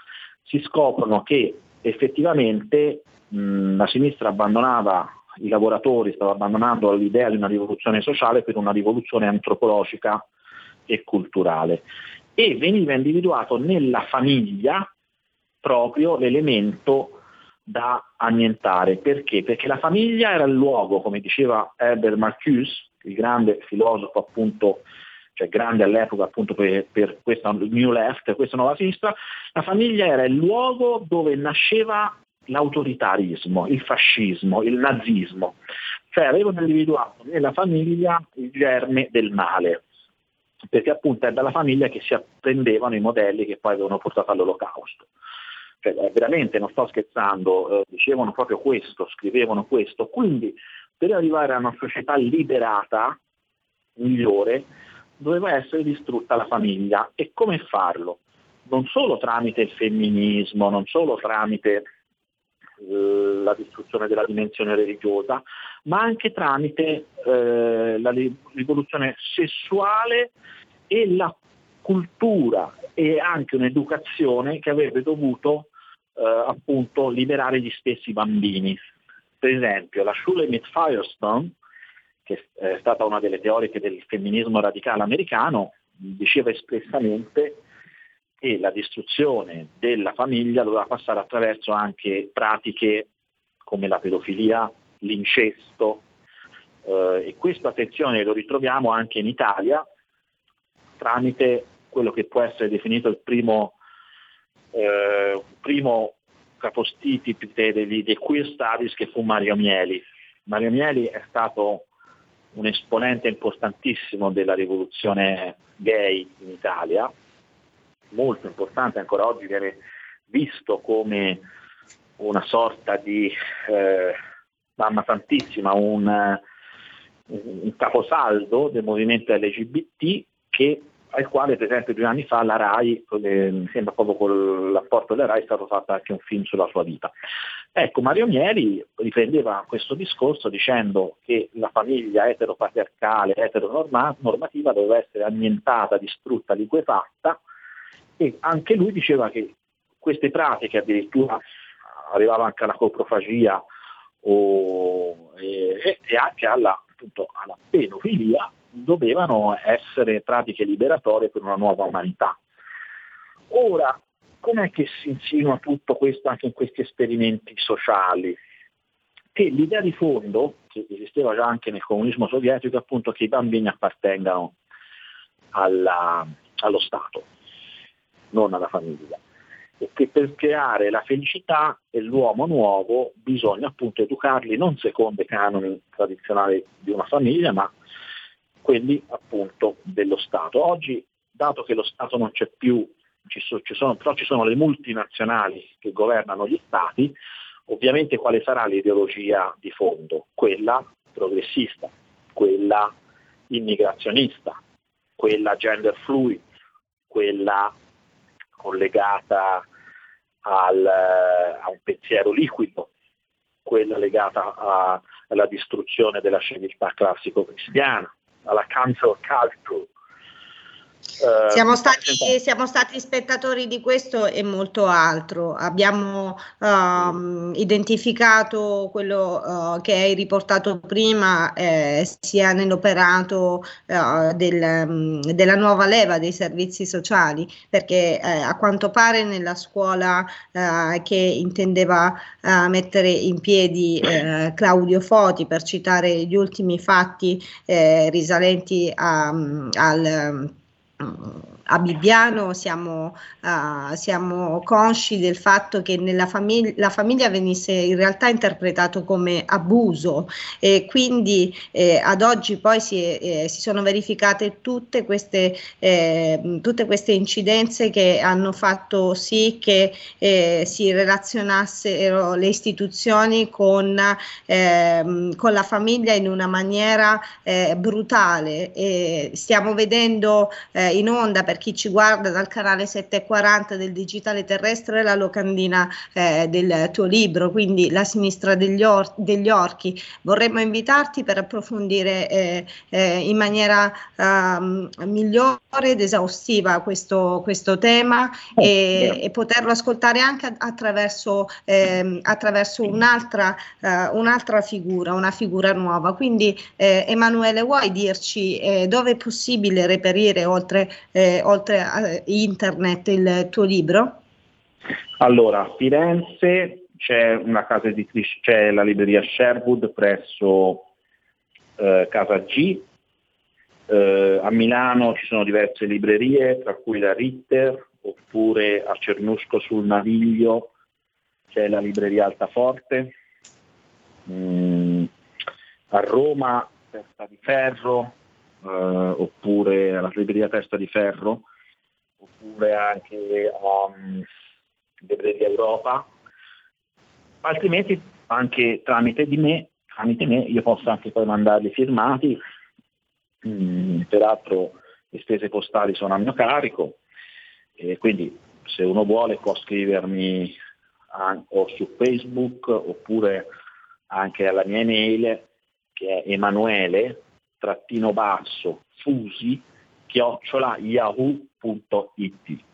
[SPEAKER 15] si scoprono che effettivamente mh, la sinistra abbandonava i lavoratori, stava abbandonando l'idea di una rivoluzione sociale per una rivoluzione antropologica e culturale. E veniva individuato nella famiglia proprio l'elemento da annientare. Perché? Perché la famiglia era il luogo, come diceva Herbert Marcuse, il grande filosofo appunto, cioè grande all'epoca appunto per, per questa New Left, questa nuova sinistra, la famiglia era il luogo dove nasceva l'autoritarismo, il fascismo, il nazismo. Cioè avevano individuato nella famiglia il germe del male, perché appunto è dalla famiglia che si apprendevano i modelli che poi avevano portato all'olocausto cioè, eh, veramente non sto scherzando, eh, dicevano proprio questo, scrivevano questo, quindi per arrivare a una società liberata, migliore, doveva essere distrutta la famiglia. E come farlo? Non solo tramite il femminismo, non solo tramite la distruzione della dimensione religiosa, ma anche tramite eh, la rivoluzione sessuale e la cultura e anche un'educazione che avrebbe dovuto eh, appunto liberare gli stessi bambini. Per esempio la Shulamit Firestone, che è stata una delle teoriche del femminismo radicale americano, diceva espressamente che la distruzione della famiglia doveva passare attraverso anche pratiche come la pedofilia, l'incesto, eh, e questo attenzione lo ritroviamo anche in Italia tramite quello che può essere definito il primo, eh, primo capostipite dei, dei queer studies che fu Mario Mieli. Mario Mieli è stato un esponente importantissimo della rivoluzione gay in Italia, molto importante, ancora oggi viene visto come una sorta di eh, mamma santissima, un, un caposaldo del movimento LGBT che al quale per esempio due anni fa la RAI, eh, mi sembra proprio con l'apporto della RAI, è stato fatto anche un film sulla sua vita. Ecco, Mario Mieli riprendeva questo discorso dicendo che la famiglia eteropatriarcale, eteronormativa doveva essere annientata, distrutta, liquefatta e anche lui diceva che queste pratiche addirittura arrivava anche alla coprofagia o, e, e, anche alla, appunto, alla pedofilia, dovevano essere pratiche liberatorie per una nuova umanità. Ora, com'è che si insinua tutto questo anche in questi esperimenti sociali? Che l'idea di fondo, che esisteva già anche nel comunismo sovietico, è appunto che i bambini appartengano alla, allo Stato, non alla famiglia. E che per creare la felicità e l'uomo nuovo bisogna appunto educarli non secondo i canoni tradizionali di una famiglia, ma quelli appunto dello Stato. Oggi, dato che lo Stato non c'è più, ci, so, ci sono, però ci sono le multinazionali che governano gli Stati, ovviamente quale sarà l'ideologia di fondo? Quella progressista, quella immigrazionista, quella gender fluid, quella collegata al, a un pensiero liquido, quella legata a, alla distruzione della civiltà classico-cristiana, alla cancel culture,
[SPEAKER 14] eh, siamo, stati, siamo, stati, spettatori di questo e molto altro. Abbiamo uh, identificato quello uh, che hai riportato prima, eh, sia nell'operato uh, del, um, della nuova leva dei servizi sociali, perché eh, a quanto pare nella scuola che intendeva mettere in piedi Claudio Foti, per citare gli ultimi fatti risalenti a, um, al 嗯 a Bibbiano siamo, uh, siamo, consci del fatto che nella famiglia, la famiglia venisse in realtà interpretato come abuso. E quindi eh, ad oggi poi si, eh, si, sono verificate tutte queste, eh, tutte queste incidenze che hanno fatto sì che eh, si relazionassero le istituzioni con, ehm, con, la famiglia in una maniera eh, brutale. E stiamo vedendo eh, in onda per chi ci guarda dal canale 740 del digitale terrestre la locandina eh, del tuo libro, quindi La sinistra degli, or- degli orchi. Vorremmo invitarti per approfondire eh, eh, in maniera ehm, migliore ed esaustiva questo, questo tema oh, e, e, poterlo ascoltare anche attraverso, ehm, attraverso un'altra, uh, un'altra, figura, una figura nuova. Quindi eh, Emanuele, vuoi dirci eh, dove è possibile reperire oltre, eh, oltre a internet il tuo libro?
[SPEAKER 15] Allora, a Firenze c'è una casa editrice, c'è la libreria Sherwood presso eh, Casa G, eh, a Milano ci sono diverse librerie, tra cui la Ritter, oppure a Cernusco sul Naviglio c'è la libreria Altaforte, mm, a Roma Testa di Ferro, eh, oppure alla libreria Testa di Ferro, oppure anche a um, libreria Europa, altrimenti anche tramite di me, tramite me io posso anche poi mandarli firmati, mm, peraltro le spese postali sono a mio carico, e quindi se uno vuole può scrivermi o su Facebook oppure anche alla mia email che è emanuele trattino basso fusi chiocciola yahoo.it.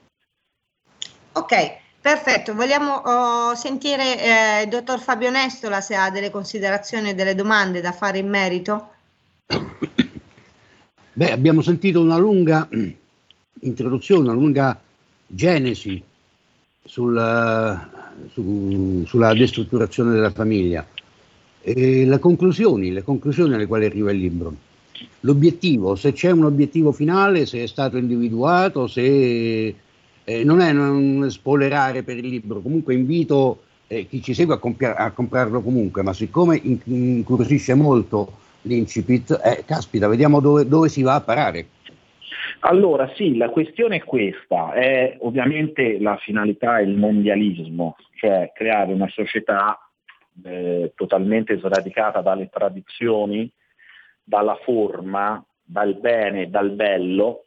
[SPEAKER 14] Ok, perfetto. Vogliamo oh, sentire eh, il dottor Fabio Nestola se ha delle considerazioni e delle domande da fare in merito.
[SPEAKER 16] Beh, abbiamo sentito una lunga introduzione, una lunga genesi sul, su, sulla destrutturazione della famiglia e le conclusioni, le conclusioni alle quali arriva il libro l'obiettivo, se c'è un obiettivo finale, se è stato individuato, se eh, non è non spoilerare per il libro, comunque invito eh, chi ci segue a, compia- a, comprarlo comunque, ma siccome in- incuriosisce molto l'incipit, eh, caspita, vediamo dove, dove si va a parare.
[SPEAKER 15] Allora sì, la questione è questa, è ovviamente la finalità è il mondialismo, cioè creare una società eh, totalmente sradicata dalle tradizioni, dalla forma, dal bene, dal bello,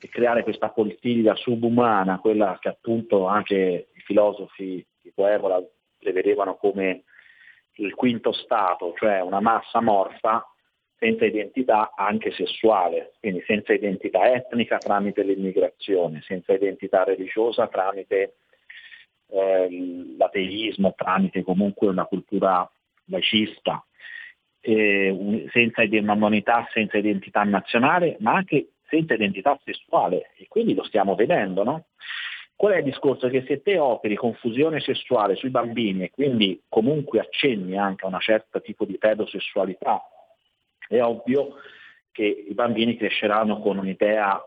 [SPEAKER 15] e creare questa poltiglia subumana, quella che appunto anche i filosofi tipo Evola prevedevano come il quinto stato, cioè una massa morfa senza identità anche sessuale, quindi senza identità etnica tramite l'immigrazione, senza identità religiosa tramite eh, l'ateismo, tramite comunque una cultura laicista, eh, senza un'umanità, senza identità nazionale, ma anche senza identità sessuale e quindi lo stiamo vedendo, no? Qual è il discorso? Che se te operi confusione sessuale sui bambini e quindi comunque accenni anche a una certa tipo di pedosessualità, è ovvio che i bambini cresceranno con un'idea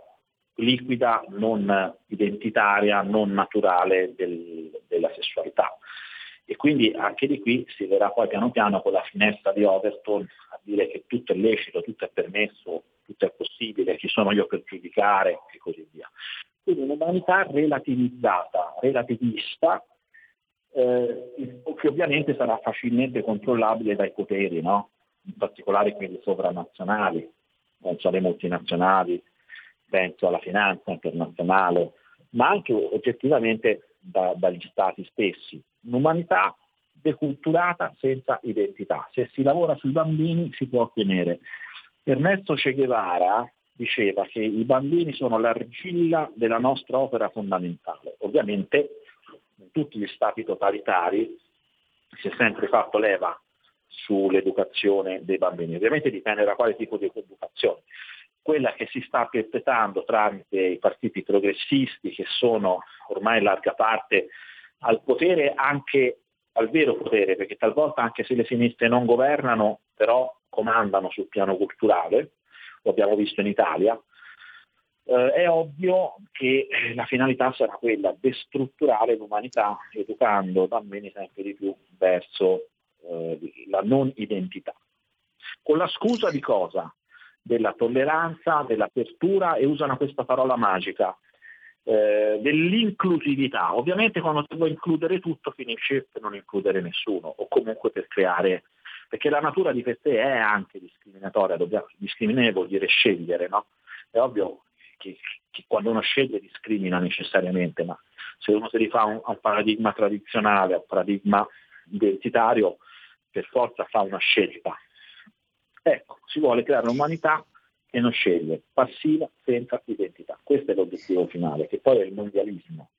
[SPEAKER 15] liquida, non identitaria, non naturale del, della sessualità. E quindi anche di qui si verrà poi piano piano con la finestra di Overton a dire che tutto è lecito, tutto è permesso, tutto è possibile, ci sono io per giudicare e così via. Quindi un'umanità relativizzata, relativista, eh, che ovviamente sarà facilmente controllabile dai poteri, no? in particolare quelli sovranazionali, non so, le multinazionali, penso alla finanza internazionale, ma anche oggettivamente da, dagli stati stessi. Un'umanità deculturata senza identità. Se si lavora sui bambini si può ottenere. Ernesto Che Guevara diceva che i bambini sono l'argilla della nostra opera fondamentale. Ovviamente in tutti gli stati totalitari si è sempre fatto leva sull'educazione dei bambini. Ovviamente dipende da quale tipo di educazione. Quella che si sta perpetrando tramite i partiti progressisti che sono ormai in larga parte al potere anche al vero potere, perché talvolta anche se le sinistre non governano, però comandano sul piano culturale, lo abbiamo visto in Italia, eh, è ovvio che la finalità sarà quella, destrutturare l'umanità, educando bambini sempre di più verso eh, la non identità. Con la scusa di cosa? Della tolleranza, dell'apertura e usano questa parola magica, eh, dell'inclusività. Ovviamente quando si vuoi includere tutto finisce per non includere nessuno o comunque per creare, perché la natura di per sé è anche discriminatoria, dobbiamo, discriminare vuol dire scegliere, no? È ovvio che, che, quando uno sceglie discrimina necessariamente, ma se uno si rifà un, un paradigma tradizionale, a un paradigma identitario, per forza fa una scelta. Ecco, si vuole creare un'umanità che non sceglie, passiva senza identità. Questo è l'obiettivo finale, che poi è il mondialismo.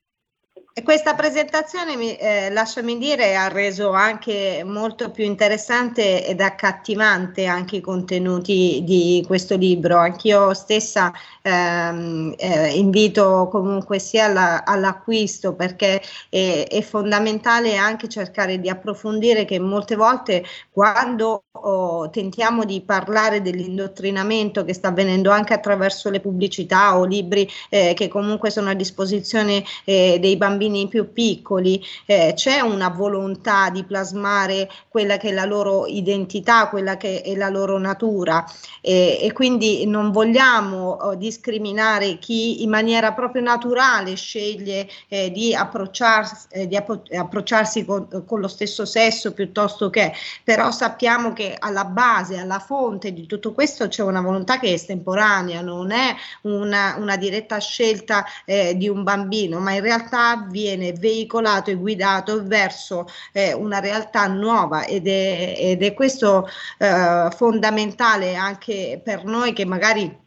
[SPEAKER 14] Questa presentazione, eh, lasciami dire, ha reso anche molto più interessante ed accattivante anche i contenuti di questo libro. Anch'io stessa ehm, eh, invito comunque sia alla, all'acquisto perché è, è, fondamentale anche cercare di approfondire che molte volte quando oh, tentiamo di parlare dell'indottrinamento che sta avvenendo anche attraverso le pubblicità o libri eh, che comunque sono a disposizione eh, dei bambini, bambini più piccoli eh, c'è una volontà di plasmare quella che è la loro identità, quella che è la loro natura. E, e quindi non vogliamo oh, discriminare chi in maniera proprio naturale sceglie eh, di, approcciarsi, eh, di appro- approcciarsi con, con, lo stesso sesso piuttosto che, però sappiamo che alla base, alla fonte di tutto questo c'è una volontà che è estemporanea, non è una, una diretta scelta eh, di un bambino, ma in realtà viene veicolato e guidato verso eh, una realtà nuova ed è, ed è questo eh, fondamentale anche per noi che magari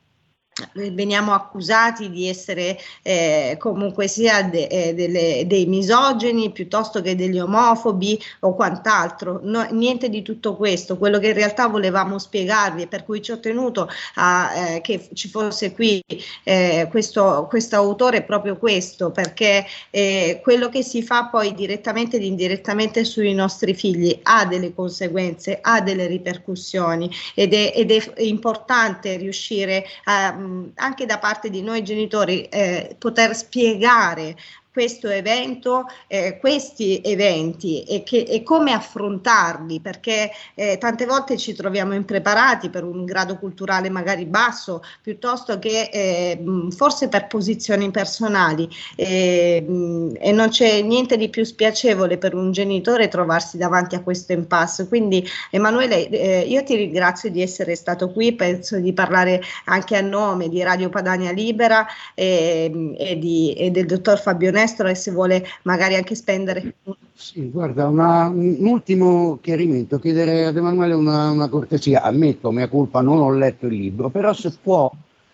[SPEAKER 14] veniamo accusati di essere eh, comunque sia de, eh, delle, dei misogeni piuttosto che degli omofobi o quant'altro, no, niente di tutto questo, quello che in realtà volevamo spiegarvi e per cui ci ho tenuto a, eh, che ci fosse qui eh, questo, questo autore è proprio questo, perché eh, quello che si fa poi direttamente ed indirettamente sui nostri figli ha delle conseguenze, ha delle ripercussioni ed è, ed è importante riuscire a anche da parte di noi genitori eh, poter spiegare questo evento, eh, questi eventi e, che, e, come affrontarli, perché eh, tante volte ci troviamo impreparati per un grado culturale magari basso, piuttosto che eh, forse per posizioni personali. E non c'è niente di più spiacevole per un genitore trovarsi davanti a questo impasse. Quindi Emanuele, eh, io ti ringrazio di essere stato qui, penso di parlare anche a nome di Radio Padania Libera e, e, di, e del dottor Fabio Nè maestro e se vuole magari anche spendere.
[SPEAKER 16] Sì, guarda, una, un ultimo chiarimento, chiederei ad Emanuele una, una, cortesia, ammetto, mia colpa, non ho letto il libro, però se può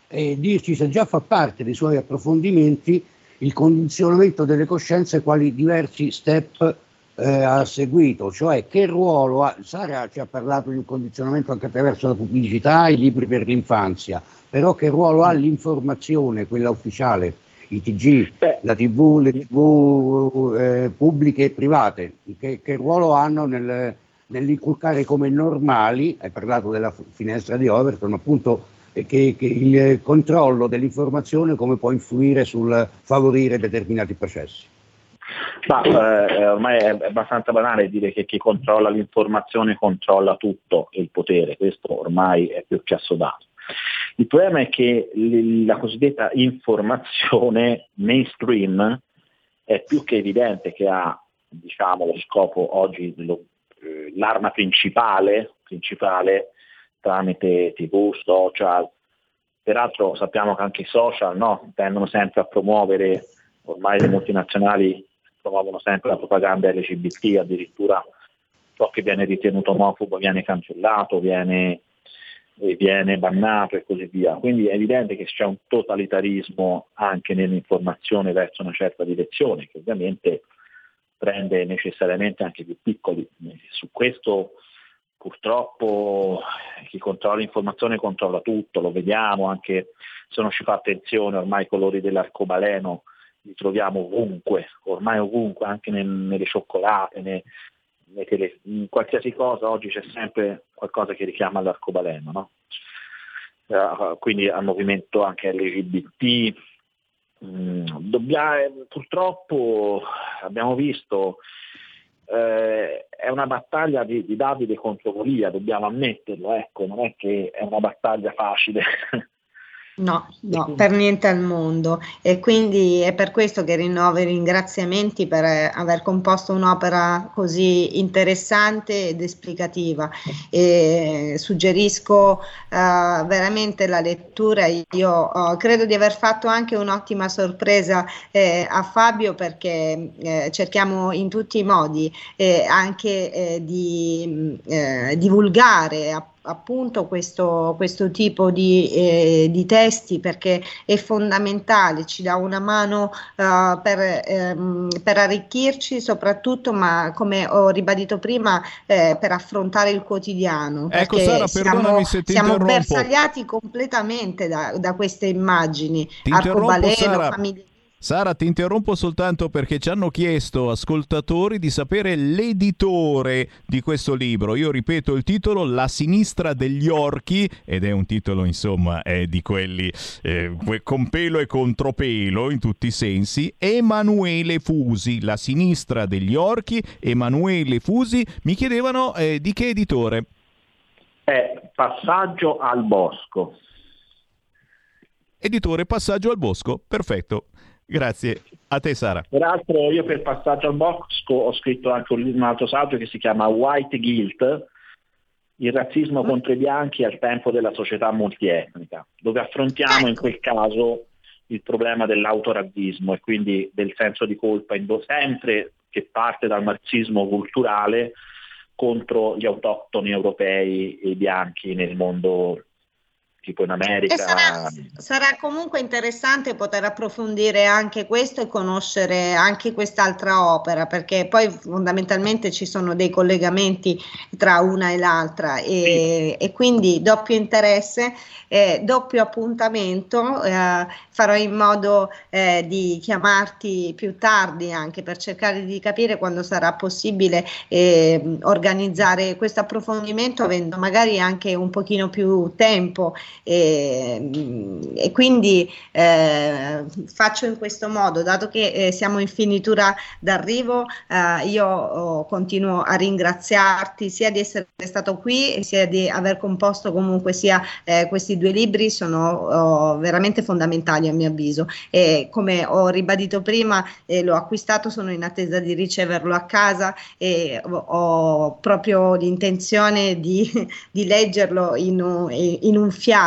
[SPEAKER 16] eh, dirci se già fa parte dei suoi approfondimenti il condizionamento delle coscienze, quali diversi step eh, ha seguito, cioè che ruolo ha, Sara ci ha parlato di un condizionamento anche attraverso la pubblicità, i libri per l'infanzia, però che ruolo ha l'informazione, quella ufficiale, i TG, Beh. la TV, le TV eh, pubbliche e private, che, che ruolo hanno nel, nell'inculcare come normali, hai parlato della finestra di Overton, appunto che, che, il controllo dell'informazione come può influire sul favorire determinati processi.
[SPEAKER 15] Ma eh, ormai è abbastanza banale dire che chi controlla l'informazione controlla tutto il potere, questo ormai è più che assodato. Il problema è che la cosiddetta informazione mainstream è più che evidente che ha diciamo, lo scopo oggi, lo, eh, l'arma principale, principale tramite tv, social, Peraltro sappiamo che anche i social no, tendono sempre a promuovere, ormai le multinazionali promuovono sempre la propaganda LGBT, addirittura ciò che viene ritenuto omofobo viene cancellato, viene, viene bannato e così via. Quindi è evidente che c'è un totalitarismo anche nell'informazione verso una certa direzione, che ovviamente prende necessariamente anche più piccoli. Su questo purtroppo chi controlla l'informazione controlla tutto, lo vediamo anche se non ci fa attenzione, ormai i colori dell'arcobaleno li troviamo ovunque, ormai ovunque, anche nel, nelle cioccolate, tele, in qualsiasi cosa oggi c'è sempre qualcosa che richiama l'arcobaleno, no? uh, quindi al movimento anche LGBT. Mm, dobbiamo, purtroppo abbiamo visto eh, è una battaglia di, di, Davide contro Golia, dobbiamo ammetterlo, ecco, non è che è una battaglia facile.
[SPEAKER 14] No, no, per niente al mondo. E quindi è per questo che rinnovo i ringraziamenti per eh, aver composto un'opera così interessante ed esplicativa. E suggerisco uh, veramente la lettura, io uh, credo di aver fatto anche un'ottima sorpresa eh, a Fabio perché eh, cerchiamo in tutti i modi eh, anche eh, di divulgare appunto appunto questo, questo tipo di, eh, di, testi perché è fondamentale, ci dà una mano uh, per, ehm, per, arricchirci soprattutto, ma come ho ribadito prima, eh, per affrontare il quotidiano.
[SPEAKER 1] Ecco Sara,
[SPEAKER 14] siamo,
[SPEAKER 1] se ti
[SPEAKER 14] siamo bersagliati completamente da, da queste immagini, arcobaleno, famiglia
[SPEAKER 1] Sara, ti interrompo soltanto perché ci hanno chiesto ascoltatori di sapere l'editore di questo libro. Io ripeto il titolo La sinistra degli orchi ed è un titolo insomma è di quelli eh, con pelo e contropelo in tutti i sensi. Emanuele Fusi, La sinistra degli orchi, Emanuele Fusi. Mi chiedevano eh, di che editore?
[SPEAKER 15] È Passaggio al Bosco.
[SPEAKER 1] Editore Passaggio al Bosco, perfetto. Grazie. A te Sara.
[SPEAKER 15] Peraltro io per passaggio al bosco ho scritto anche un altro saggio che si chiama White Guilt, il razzismo contro i bianchi al tempo della società multietnica, dove affrontiamo in quel caso il problema dell'autorazzismo e quindi del senso di colpa sempre che parte dal marxismo culturale contro gli autoctoni europei e bianchi nel mondo tipo in America.
[SPEAKER 14] Sarà, sarà, comunque interessante poter approfondire anche questo e conoscere anche quest'altra opera, perché poi fondamentalmente ci sono dei collegamenti tra una e l'altra e, sì. e quindi doppio interesse, eh, doppio appuntamento, eh, farò in modo eh, di chiamarti più tardi anche per cercare di capire quando sarà possibile ehm, organizzare questo approfondimento avendo magari anche un pochino più tempo e, e quindi eh, faccio in questo modo, dato che eh, siamo in finitura d'arrivo, eh, io oh, continuo a ringraziarti sia di essere stato qui sia di aver composto comunque sia eh, questi due libri, sono oh, veramente fondamentali a mio avviso. E come ho ribadito prima eh, l'ho acquistato, sono in attesa di riceverlo a casa e ho proprio l'intenzione di, di leggerlo in un, in un fiato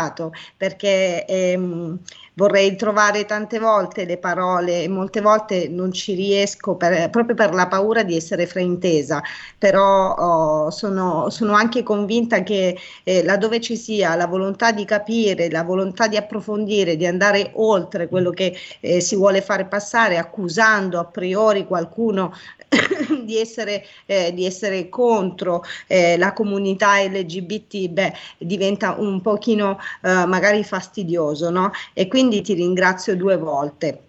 [SPEAKER 14] perché ehm, vorrei trovare tante volte le parole e molte volte non ci riesco per, proprio per la paura di essere fraintesa, però oh, sono, sono, anche convinta che eh, laddove ci sia la volontà di capire, la volontà di approfondire, di andare oltre quello che eh, si vuole fare passare accusando a priori qualcuno di essere, eh, di essere contro eh, la comunità LGBT, beh, diventa un pochino eh, magari fastidioso, no? E quindi ti ringrazio due volte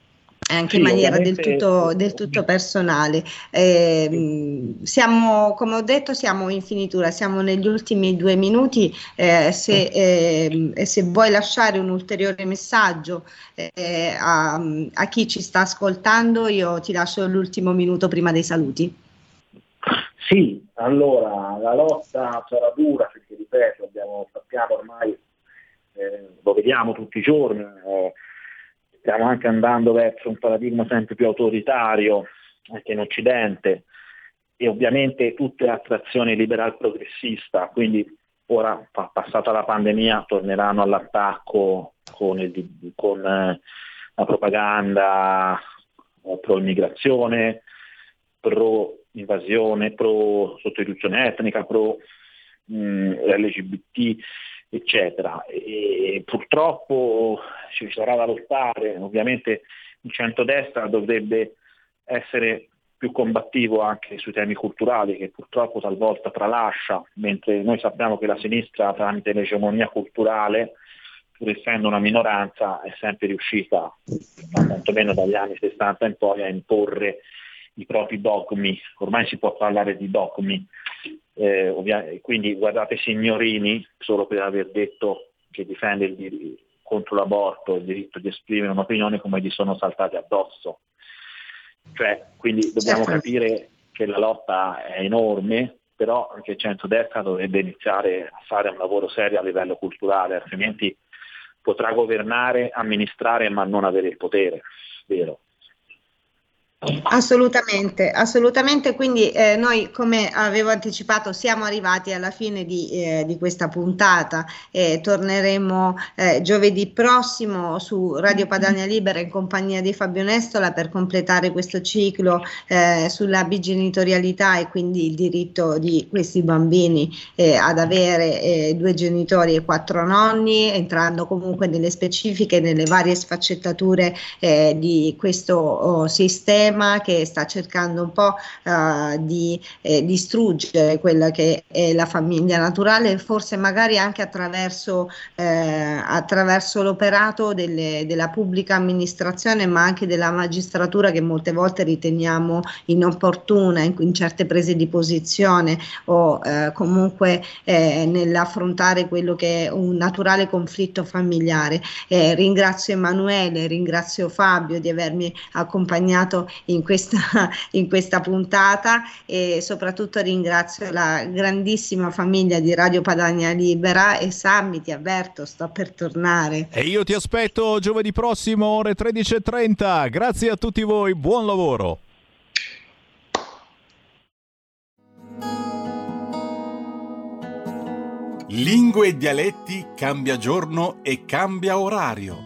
[SPEAKER 14] anche sì, in maniera del tutto, del tutto personale. Eh, siamo, come ho detto, siamo in finitura, siamo negli ultimi due minuti. Eh, se, eh, se, vuoi lasciare un ulteriore messaggio eh, a, a chi ci sta ascoltando, io ti lascio l'ultimo minuto prima dei saluti.
[SPEAKER 15] Sì, allora la lotta sarà dura perché ripeto, abbiamo, sappiamo ormai, eh, lo vediamo tutti i giorni, eh, stiamo anche andando verso un paradigma sempre più autoritario anche in Occidente e ovviamente tutte attrazioni liberal progressista, quindi ora pa- passata la pandemia torneranno all'attacco con, il- con, eh, la propaganda eh, pro immigrazione, pro invasione, pro sostituzione etnica, pro mh, LGBT, eccetera. E purtroppo ci sarà da lottare, ovviamente il centrodestra dovrebbe essere più combattivo anche sui temi culturali che purtroppo talvolta tralascia, mentre noi sappiamo che la sinistra tramite l'egemonia culturale, pur essendo una minoranza, è sempre riuscita, quantomeno dagli anni 60 in poi, a imporre i propri dogmi, ormai si può parlare di dogmi, eh, ovvia- quindi guardate Signorini, solo per aver detto che difende il dir- contro l'aborto, il diritto di esprimere un'opinione, come gli sono saltati addosso. Cioè, quindi dobbiamo
[SPEAKER 14] Certo.
[SPEAKER 15] capire che la lotta è enorme, però anche il centrodestra dovrebbe iniziare a fare un lavoro serio a livello culturale, altrimenti potrà governare, amministrare, ma non avere il potere, vero?
[SPEAKER 14] Assolutamente, assolutamente. Quindi eh, noi, come avevo anticipato, siamo arrivati alla fine di, eh, di questa puntata e torneremo eh, giovedì prossimo su Radio Padania Libera in compagnia di Fabio Nestola per completare questo ciclo eh, sulla bigenitorialità e quindi il diritto di questi bambini eh, ad avere eh, due genitori e quattro nonni, entrando comunque nelle specifiche, nelle varie sfaccettature di questo oh, sistema che sta cercando un po' eh, di eh, distruggere quella che è la famiglia naturale, forse magari anche attraverso, eh, attraverso l'operato delle- della pubblica amministrazione, ma anche della magistratura che molte volte riteniamo inopportuna in, in certe prese di posizione o eh, comunque eh, nell'affrontare quello che è un naturale conflitto familiare. Eh, ringrazio Emanuele, ringrazio Fabio di avermi accompagnato in questa, in questa puntata e soprattutto ringrazio la grandissima famiglia di Radio Padania Libera e Sammy ti avverto, sto per tornare.
[SPEAKER 1] E io ti aspetto giovedì prossimo ore 13.30. Grazie a tutti voi, buon lavoro.
[SPEAKER 17] Lingue e dialetti cambia giorno e cambia orario.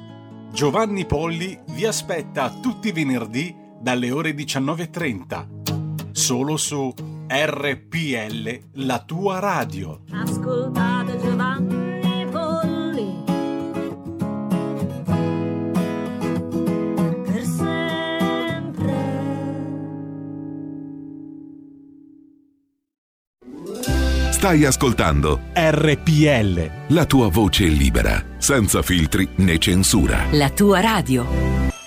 [SPEAKER 17] Giovanni Polli vi aspetta tutti i venerdì dalle ore 19.30. Solo su RPL, la tua radio.
[SPEAKER 18] Ascoltate Giovanni Polli per sempre.
[SPEAKER 10] Stai ascoltando
[SPEAKER 17] RPL.
[SPEAKER 10] la tua voce libera, senza filtri né censura.
[SPEAKER 19] La tua radio.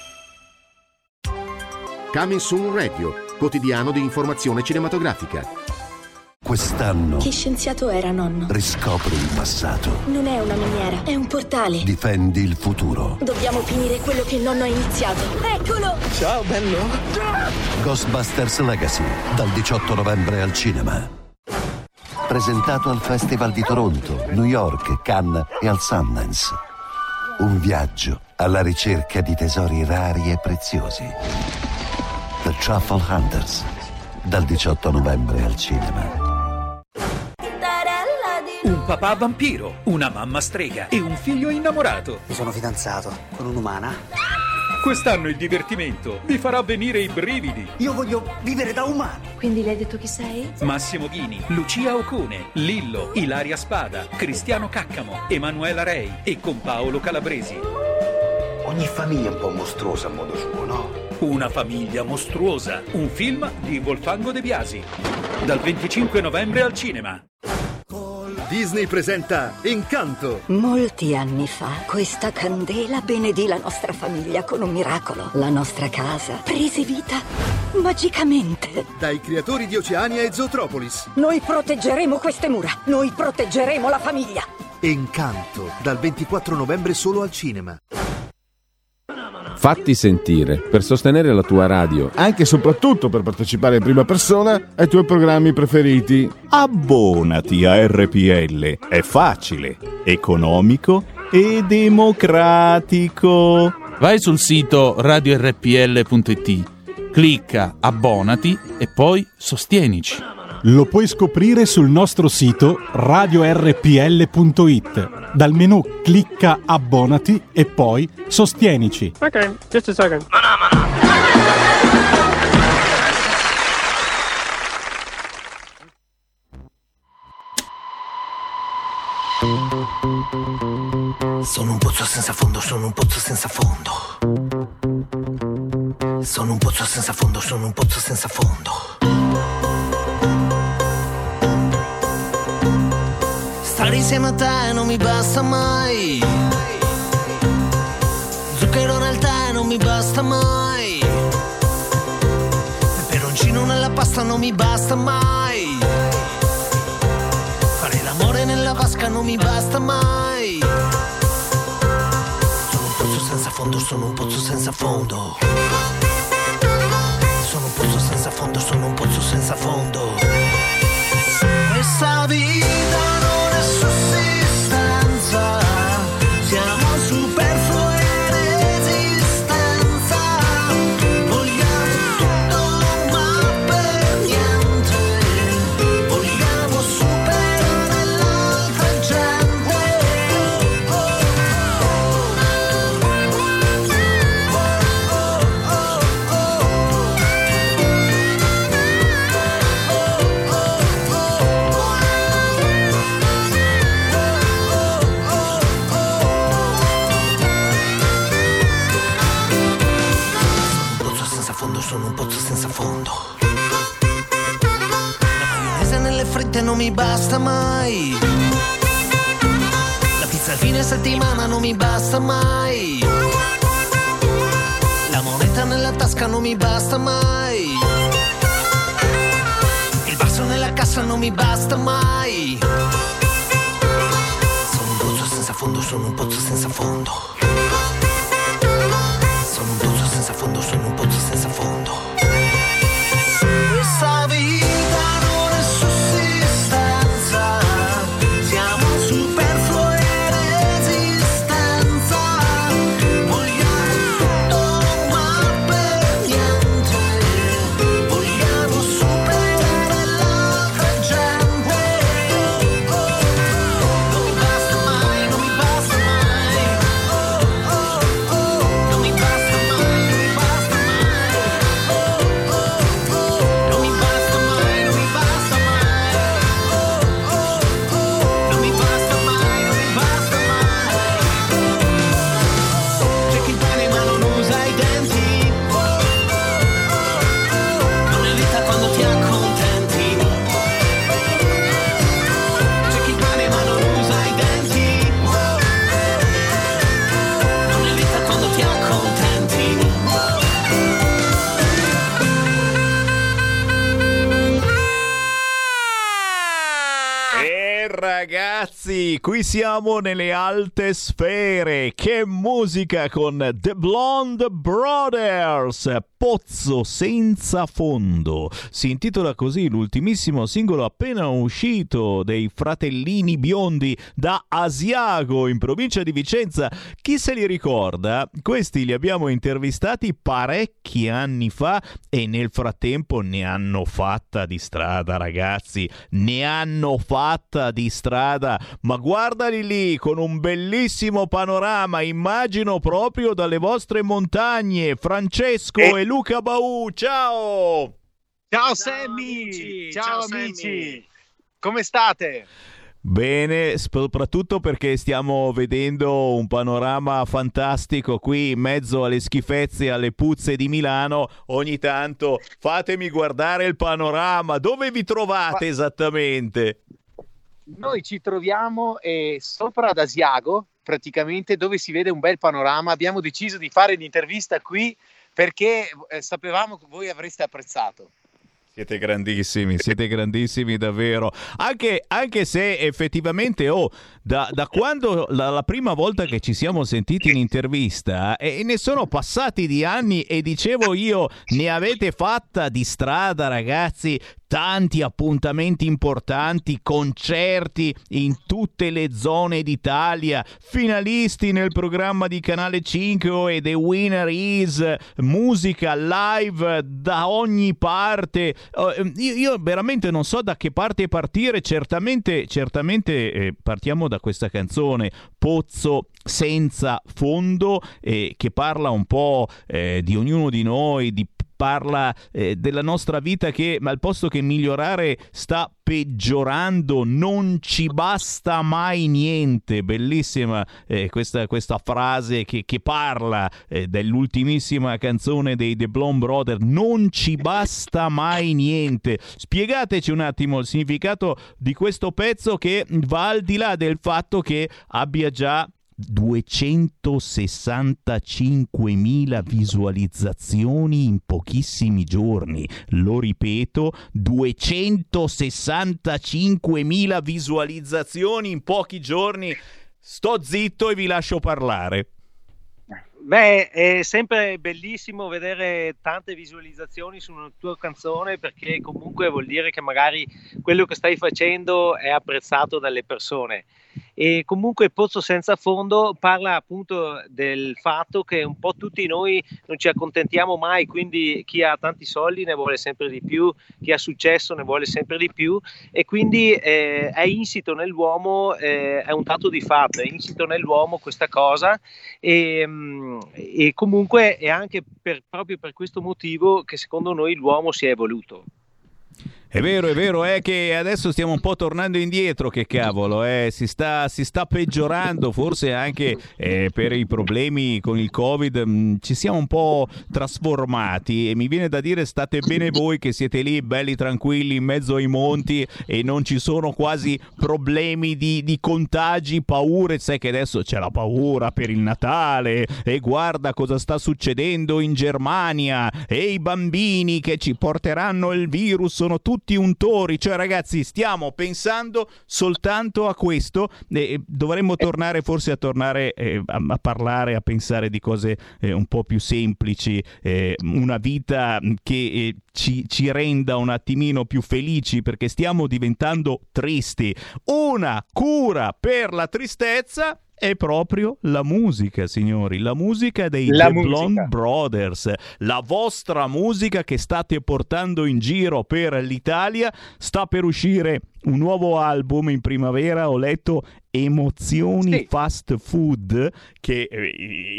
[SPEAKER 20] Coming Soon Radio, quotidiano di informazione cinematografica.
[SPEAKER 21] Quest'anno
[SPEAKER 22] Che scienziato era nonno?
[SPEAKER 21] riscopri il passato,
[SPEAKER 22] Non è una miniera, è un portale.
[SPEAKER 21] difendi il futuro.
[SPEAKER 22] Dobbiamo finire quello che il nonno ha iniziato. Eccolo!
[SPEAKER 21] Ciao bello! Ghostbusters Legacy, dal 18 novembre al cinema. Presentato al Festival di Toronto, New York, Cannes e al Sundance. Un viaggio alla ricerca di tesori rari e preziosi. The Truffle Hunters, dal 18 novembre al cinema.
[SPEAKER 23] Un papà vampiro, una mamma strega e un figlio innamorato.
[SPEAKER 24] Mi sono fidanzato con un'umana.
[SPEAKER 23] Quest'anno il divertimento vi farà venire i brividi.
[SPEAKER 24] Io voglio vivere da umano.
[SPEAKER 22] Quindi le hai detto chi sei?
[SPEAKER 23] Massimo Ghini, Lucia Ocone, Lillo, Ilaria Spada, Cristiano Caccamo, Emanuela Rei e con Paolo Calabresi.
[SPEAKER 24] Ogni famiglia è un po' mostruosa a modo suo, no?
[SPEAKER 23] Una famiglia mostruosa, un film di Wolfango De Biasi. Dal 25 novembre al cinema.
[SPEAKER 20] Disney presenta Incanto.
[SPEAKER 25] Molti anni fa questa candela benedì la nostra famiglia con un miracolo. La nostra casa prese vita magicamente.
[SPEAKER 20] Dai creatori di Oceania e Zootropolis.
[SPEAKER 25] Noi proteggeremo queste mura. Noi proteggeremo la famiglia.
[SPEAKER 20] Incanto, dal 24 novembre solo al cinema.
[SPEAKER 26] Fatti sentire per sostenere la tua radio.
[SPEAKER 27] Anche e soprattutto per partecipare in prima persona ai tuoi programmi preferiti.
[SPEAKER 1] Abbonati a RPL. È facile, economico e democratico.
[SPEAKER 28] Vai sul sito radiorpl.it, clicca abbonati e poi sostienici.
[SPEAKER 17] Lo puoi scoprire sul nostro sito radiorpl.it. Dal menu clicca Abbonati e poi Sostienici.
[SPEAKER 29] Ok, just a second.
[SPEAKER 24] Sono un pozzo senza fondo, sono un pozzo senza fondo. Sono un pozzo senza fondo, sono un pozzo senza fondo. Stare insieme a te non mi basta mai. Zucchero nel tè non mi basta mai. Peperoncino nella pasta non mi basta mai. Fare l'amore nella vasca non mi basta mai. Sono un pozzo senza fondo, sono un pozzo senza fondo. Sono un pozzo senza fondo, sono un pozzo senza fondo. Non mi basta mai. La pizza a fine settimana non mi basta mai. La moneta nella tasca non mi basta mai. Il basso nella cassa non mi basta mai. Sono un pozzo senza fondo, sono un pozzo senza fondo. Siamo
[SPEAKER 1] nelle alte sfere. Che musica con The Blonde Brothers. Pozzo senza fondo. Si intitola così l'ultimissimo singolo appena uscito dei fratellini biondi da Asiago in provincia di Vicenza. Chi se li ricorda? Questi li abbiamo intervistati parecchi anni fa e nel frattempo ne hanno fatta di strada, ragazzi. Ne hanno fatta di strada. Ma guardali lì con un bellissimo panorama, immagino proprio dalle vostre montagne. Francesco e Luca Bau, ciao!
[SPEAKER 30] Ciao, Sammy! Ciao, amici! Come state?
[SPEAKER 1] Bene, soprattutto perché stiamo vedendo un panorama fantastico qui in mezzo alle schifezze e alle puzze di Milano. Ogni tanto fatemi guardare il panorama. Dove vi trovate esattamente?
[SPEAKER 30] Noi ci troviamo eh, sopra ad Asiago, praticamente dove si vede un bel panorama. Abbiamo deciso di fare l'intervista qui perché eh, sapevamo che voi avreste apprezzato.
[SPEAKER 1] Siete grandissimi, siete grandissimi davvero. Anche, anche se effettivamente, oh, da, da quando la, la prima volta che ci siamo sentiti in intervista, e ne sono passati di anni e dicevo io, ne avete fatta di strada ragazzi, tanti appuntamenti importanti, concerti in tutte le zone d'Italia, finalisti nel programma di Canale 5 e The Winner Is, musica live da ogni parte. Uh, io, io, veramente non so da che parte partire, certamente, certamente eh, partiamo da questa canzone, Pozzo senza fondo, eh, che parla un po' eh, di ognuno di noi, di parla eh, della nostra vita che al posto che migliorare sta peggiorando, non ci basta mai niente. Bellissima eh, questa, questa, frase che, che parla eh, dell'ultimissima canzone dei The Blonde Brothers, non ci basta mai niente. Spiegateci un attimo il significato di questo pezzo che va al di là del fatto che abbia già 265.000 visualizzazioni in pochissimi giorni. Lo ripeto, 265.000 visualizzazioni in pochi giorni. Sto zitto e vi lascio parlare.
[SPEAKER 29] Beh, è sempre bellissimo vedere tante visualizzazioni su una tua canzone perché comunque vuol dire che magari quello che stai facendo è apprezzato dalle persone e comunque Pozzo senza fondo parla appunto del fatto che un po' tutti noi non ci accontentiamo mai, quindi chi ha tanti soldi ne vuole sempre di più, chi ha successo ne vuole sempre di più e quindi eh, è insito nell'uomo, eh, è un dato di fatto, è insito nell'uomo questa cosa e, mm, e comunque è anche per, proprio per questo motivo che secondo noi l'uomo si è evoluto.
[SPEAKER 1] È vero, è vero, è che adesso stiamo un po' tornando indietro, che cavolo, eh, si, sta, si, sta, peggiorando, forse anche eh, per i problemi con il Covid, mh, mm, ci siamo un po' trasformati e mi viene da dire state bene voi che siete lì belli tranquilli in mezzo ai monti e non ci sono quasi problemi di, di contagi, paure, sai che adesso c'è la paura per il Natale e guarda cosa sta succedendo in Germania e i bambini che ci porteranno il virus sono tutti tutti untori, cioè ragazzi stiamo pensando soltanto a questo e dovremmo tornare forse a tornare eh, a, a, parlare, a pensare di cose eh, un po' più semplici, eh, una vita che eh, ci, ci renda un attimino più felici perché stiamo diventando tristi. Una cura per la tristezza è proprio la musica, signori, la musica dei la The musica. Blonde Brothers, la vostra musica che state portando in giro per l'Italia, sta per uscire un nuovo album in primavera, ho letto Emozioni sì. Fast Food, che eh,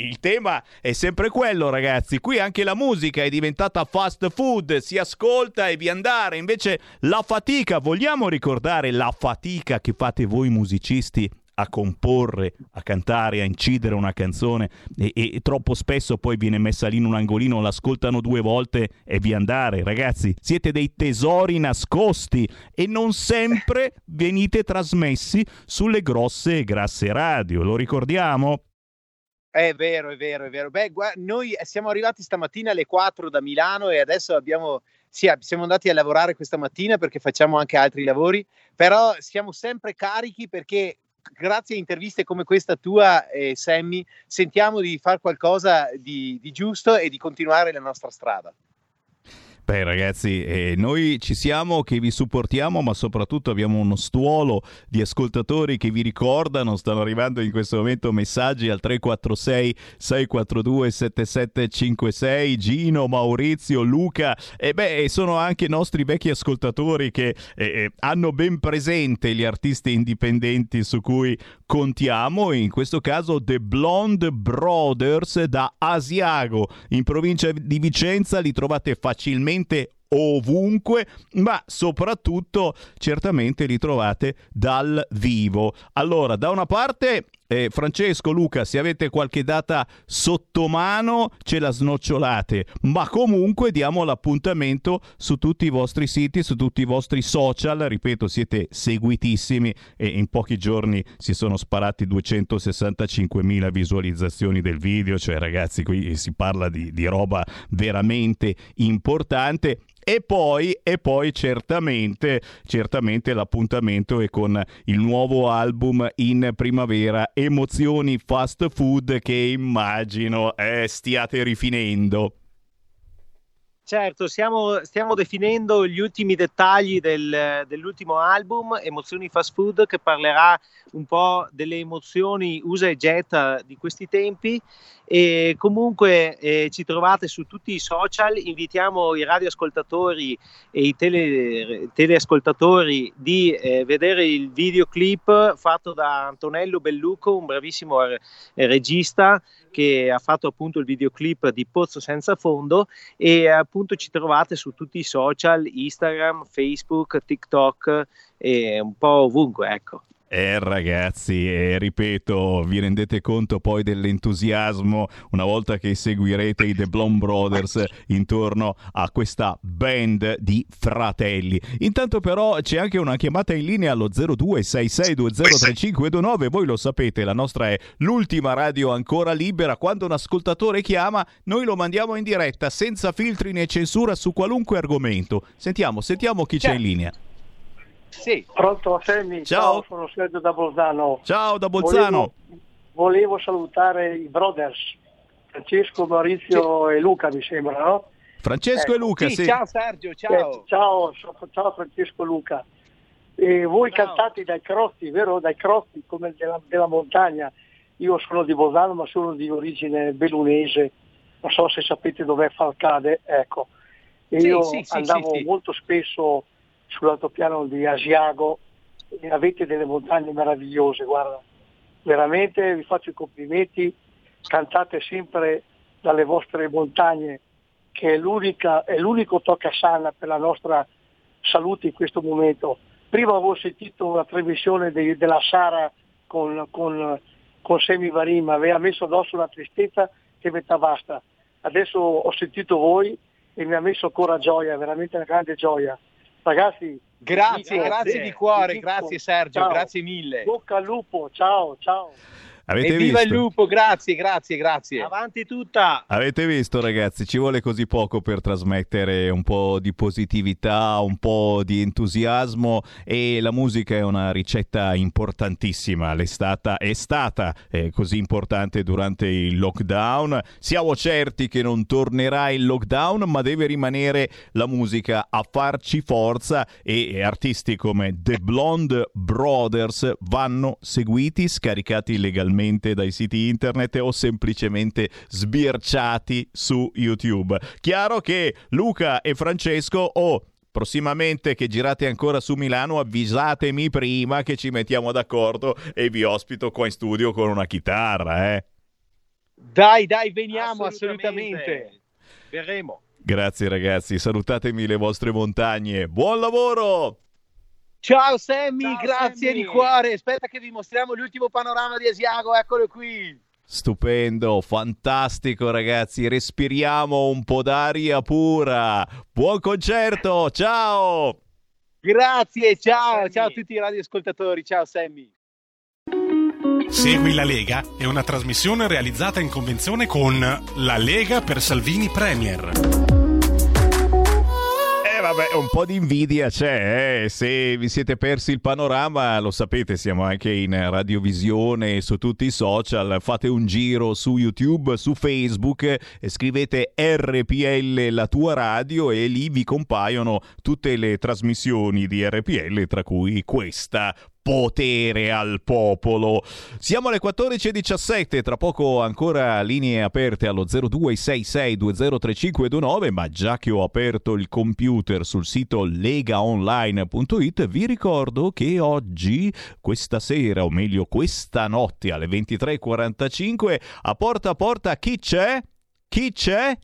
[SPEAKER 1] il tema è sempre quello, ragazzi. Qui anche la musica è diventata fast food, si ascolta e vi andare. Invece la fatica, vogliamo ricordare la fatica che fate voi musicisti a comporre, a cantare, a incidere una canzone e, e, troppo spesso poi viene messa lì in un angolino, l'ascoltano due volte e via andare. Ragazzi, siete dei tesori nascosti e non sempre venite trasmessi sulle grosse e grasse radio, lo ricordiamo?
[SPEAKER 29] È vero, è vero, è vero. Beh, guarda, noi siamo arrivati stamattina alle 4 da Milano e adesso abbiamo sì, siamo andati a lavorare questa mattina perché facciamo anche altri lavori, però siamo sempre carichi perché grazie a interviste come questa tua, eh, Sammy, sentiamo di fare qualcosa di, di giusto e di continuare la nostra strada.
[SPEAKER 1] Beh ragazzi, eh, noi ci siamo che vi supportiamo, ma soprattutto abbiamo uno stuolo di ascoltatori che vi ricordano, stanno arrivando in questo momento messaggi al 346 642 7756, Gino, Maurizio, Luca, e beh sono anche nostri vecchi ascoltatori che eh, eh, hanno ben presente gli artisti indipendenti su cui contiamo, in questo caso The Blonde Brothers da Asiago, in provincia di Vicenza, li trovate facilmente veramente ovunque, ma soprattutto certamente li trovate dal vivo. Allora, da una parte eh, Francesco, Luca, se avete qualche data sotto mano ce la snocciolate, ma comunque diamo l'appuntamento su tutti i vostri siti, su tutti i vostri social, ripeto, siete seguitissimi e in pochi giorni si sono sparati 265.000 visualizzazioni del video, cioè ragazzi qui si parla di, di roba veramente importante e poi, e poi certamente, certamente l'appuntamento è con il nuovo album in primavera, Emozioni Fast Food, che immagino eh, stiate rifinendo.
[SPEAKER 29] Certo, stiamo, stiamo definendo gli ultimi dettagli del- dell'ultimo album, Emozioni Fast Food, che parlerà un po' delle emozioni usa e getta di questi tempi. E comunque eh, ci trovate su tutti i social, invitiamo i radioascoltatori e i tele- teleascoltatori di eh, vedere il videoclip fatto da Antonello Belluco, un bravissimo eh, regista che ha fatto appunto il videoclip di Pozzo Senza Fondo e appunto ci trovate su tutti i social, Instagram, Facebook, TikTok e un po' ovunque, ecco.
[SPEAKER 1] Eh ragazzi, eh, ripeto, vi rendete conto poi dell'entusiasmo una volta che seguirete i The Blonde Brothers intorno a questa band di fratelli. Intanto però c'è anche una chiamata in linea allo 0266203529, voi lo sapete, la nostra è l'ultima radio ancora libera, quando un ascoltatore chiama noi lo mandiamo in diretta senza filtri né censura su qualunque argomento. Sentiamo, sentiamo chi c'è in linea.
[SPEAKER 30] Sì.
[SPEAKER 31] Pronto, Semmi?
[SPEAKER 1] Ciao.
[SPEAKER 31] sono Sergio da Bolzano.
[SPEAKER 1] Ciao da Bolzano.
[SPEAKER 31] Volevo, volevo salutare i brothers, Francesco, Maurizio e Luca, mi sembra, no?
[SPEAKER 1] Francesco
[SPEAKER 31] Ecco.
[SPEAKER 1] e Luca, sì.
[SPEAKER 30] ciao Sergio, ciao.
[SPEAKER 31] Eh, ciao, so- ciao Francesco Luca. E voi cantate dai crosti, vero? Dai crosti come della, della montagna. Io sono di Bolzano ma sono di origine bellunese, non so se sapete dov'è Falcade, ecco. E
[SPEAKER 30] Sì,
[SPEAKER 31] io
[SPEAKER 30] sì, sì,
[SPEAKER 31] andavo
[SPEAKER 30] sì, sì.
[SPEAKER 31] molto spesso sull'altopiano di Asiago e avete delle montagne meravigliose, guarda. Veramente vi faccio i complimenti, cantate sempre dalle vostre montagne che è, l'unica, è l'unico toccasana per la nostra salute in questo momento. Prima avevo sentito una trasmissione de- della Sara con, con, con Semi Varin, ma aveva messo addosso una tristezza che metà basta. Adesso ho sentito voi e mi ha messo ancora gioia, veramente una grande gioia. Ragazzi,
[SPEAKER 30] Grazie,
[SPEAKER 31] vi dico-
[SPEAKER 30] grazie di cuore, grazie Sergio,
[SPEAKER 31] ciao.
[SPEAKER 30] grazie mille.
[SPEAKER 31] Bocca al lupo, ciao, ciao.
[SPEAKER 1] Avete
[SPEAKER 30] Evviva
[SPEAKER 1] visto?
[SPEAKER 30] il lupo, grazie, grazie, grazie.
[SPEAKER 29] Avanti tutta!
[SPEAKER 1] Avete visto ragazzi, ci vuole così poco per trasmettere un po' di positività, un po' di entusiasmo e la musica è una ricetta importantissima, L'è stata, è stata eh, così importante durante il lockdown. Siamo certi che non tornerà il lockdown, ma deve rimanere la musica a farci forza e, e artisti come The Blonde Brothers vanno seguiti, scaricati legalmente dai siti internet o semplicemente sbirciati su YouTube. Chiaro che Luca e Francesco o prossimamente che girate ancora su Milano avvisatemi prima che ci mettiamo d'accordo e vi ospito qua in studio con una chitarra, eh.
[SPEAKER 30] Dai, dai, veniamo assolutamente.
[SPEAKER 29] Assolutamente. Verremo.
[SPEAKER 1] Grazie ragazzi, salutatemi le vostre montagne. Buon lavoro!
[SPEAKER 30] Ciao Sammy,
[SPEAKER 29] Ciao,
[SPEAKER 30] grazie
[SPEAKER 29] Sammy.
[SPEAKER 30] di cuore. Aspetta che vi mostriamo l'ultimo panorama di Asiago, eccolo qui.
[SPEAKER 1] Stupendo, fantastico ragazzi, respiriamo un po' d'aria pura. Buon concerto, ciao!
[SPEAKER 30] Grazie, ciao, ciao a tutti i radioascoltatori, ciao Sammy.
[SPEAKER 17] Segui la Lega è una trasmissione realizzata in convenzione con La Lega per Salvini Premier.
[SPEAKER 1] Vabbè, un po' di invidia c'è, eh. se vi siete persi il panorama lo sapete, siamo anche in radiovisione su tutti i social, fate un giro su YouTube, su Facebook, scrivete RPL la tua radio e lì vi compaiono tutte le trasmissioni di RPL, tra cui questa potere al popolo. Siamo alle 14.17, tra poco ancora linee aperte allo 0266203529, ma già che ho aperto il computer sul sito legaonline.it vi ricordo che oggi, questa sera, o meglio questa notte alle 23.45, a porta a porta chi c'è? Chi c'è?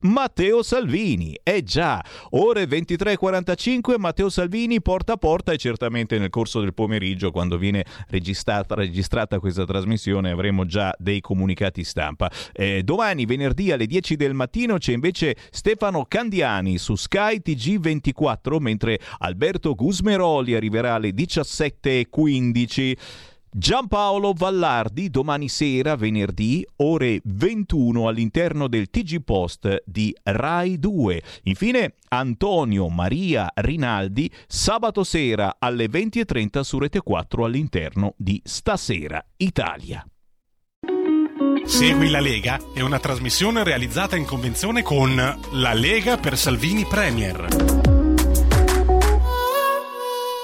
[SPEAKER 1] Matteo Salvini, eh già, ore 23.45 Matteo Salvini porta a porta e certamente nel corso del pomeriggio quando viene registrata, registrata questa trasmissione avremo già dei comunicati stampa. Eh, domani venerdì alle 10 del mattino c'è invece Stefano Candiani su Sky TG24 mentre Alberto Gusmeroli arriverà alle 17.15. Giampaolo Vallardi domani sera, venerdì, ore 21 all'interno del TG Post di Rai 2. Infine Antonio Maria Rinaldi sabato sera alle 20.30 su Rete 4 all'interno di Stasera Italia.
[SPEAKER 17] Segui la Lega è una trasmissione realizzata in convenzione con La Lega per Salvini Premier.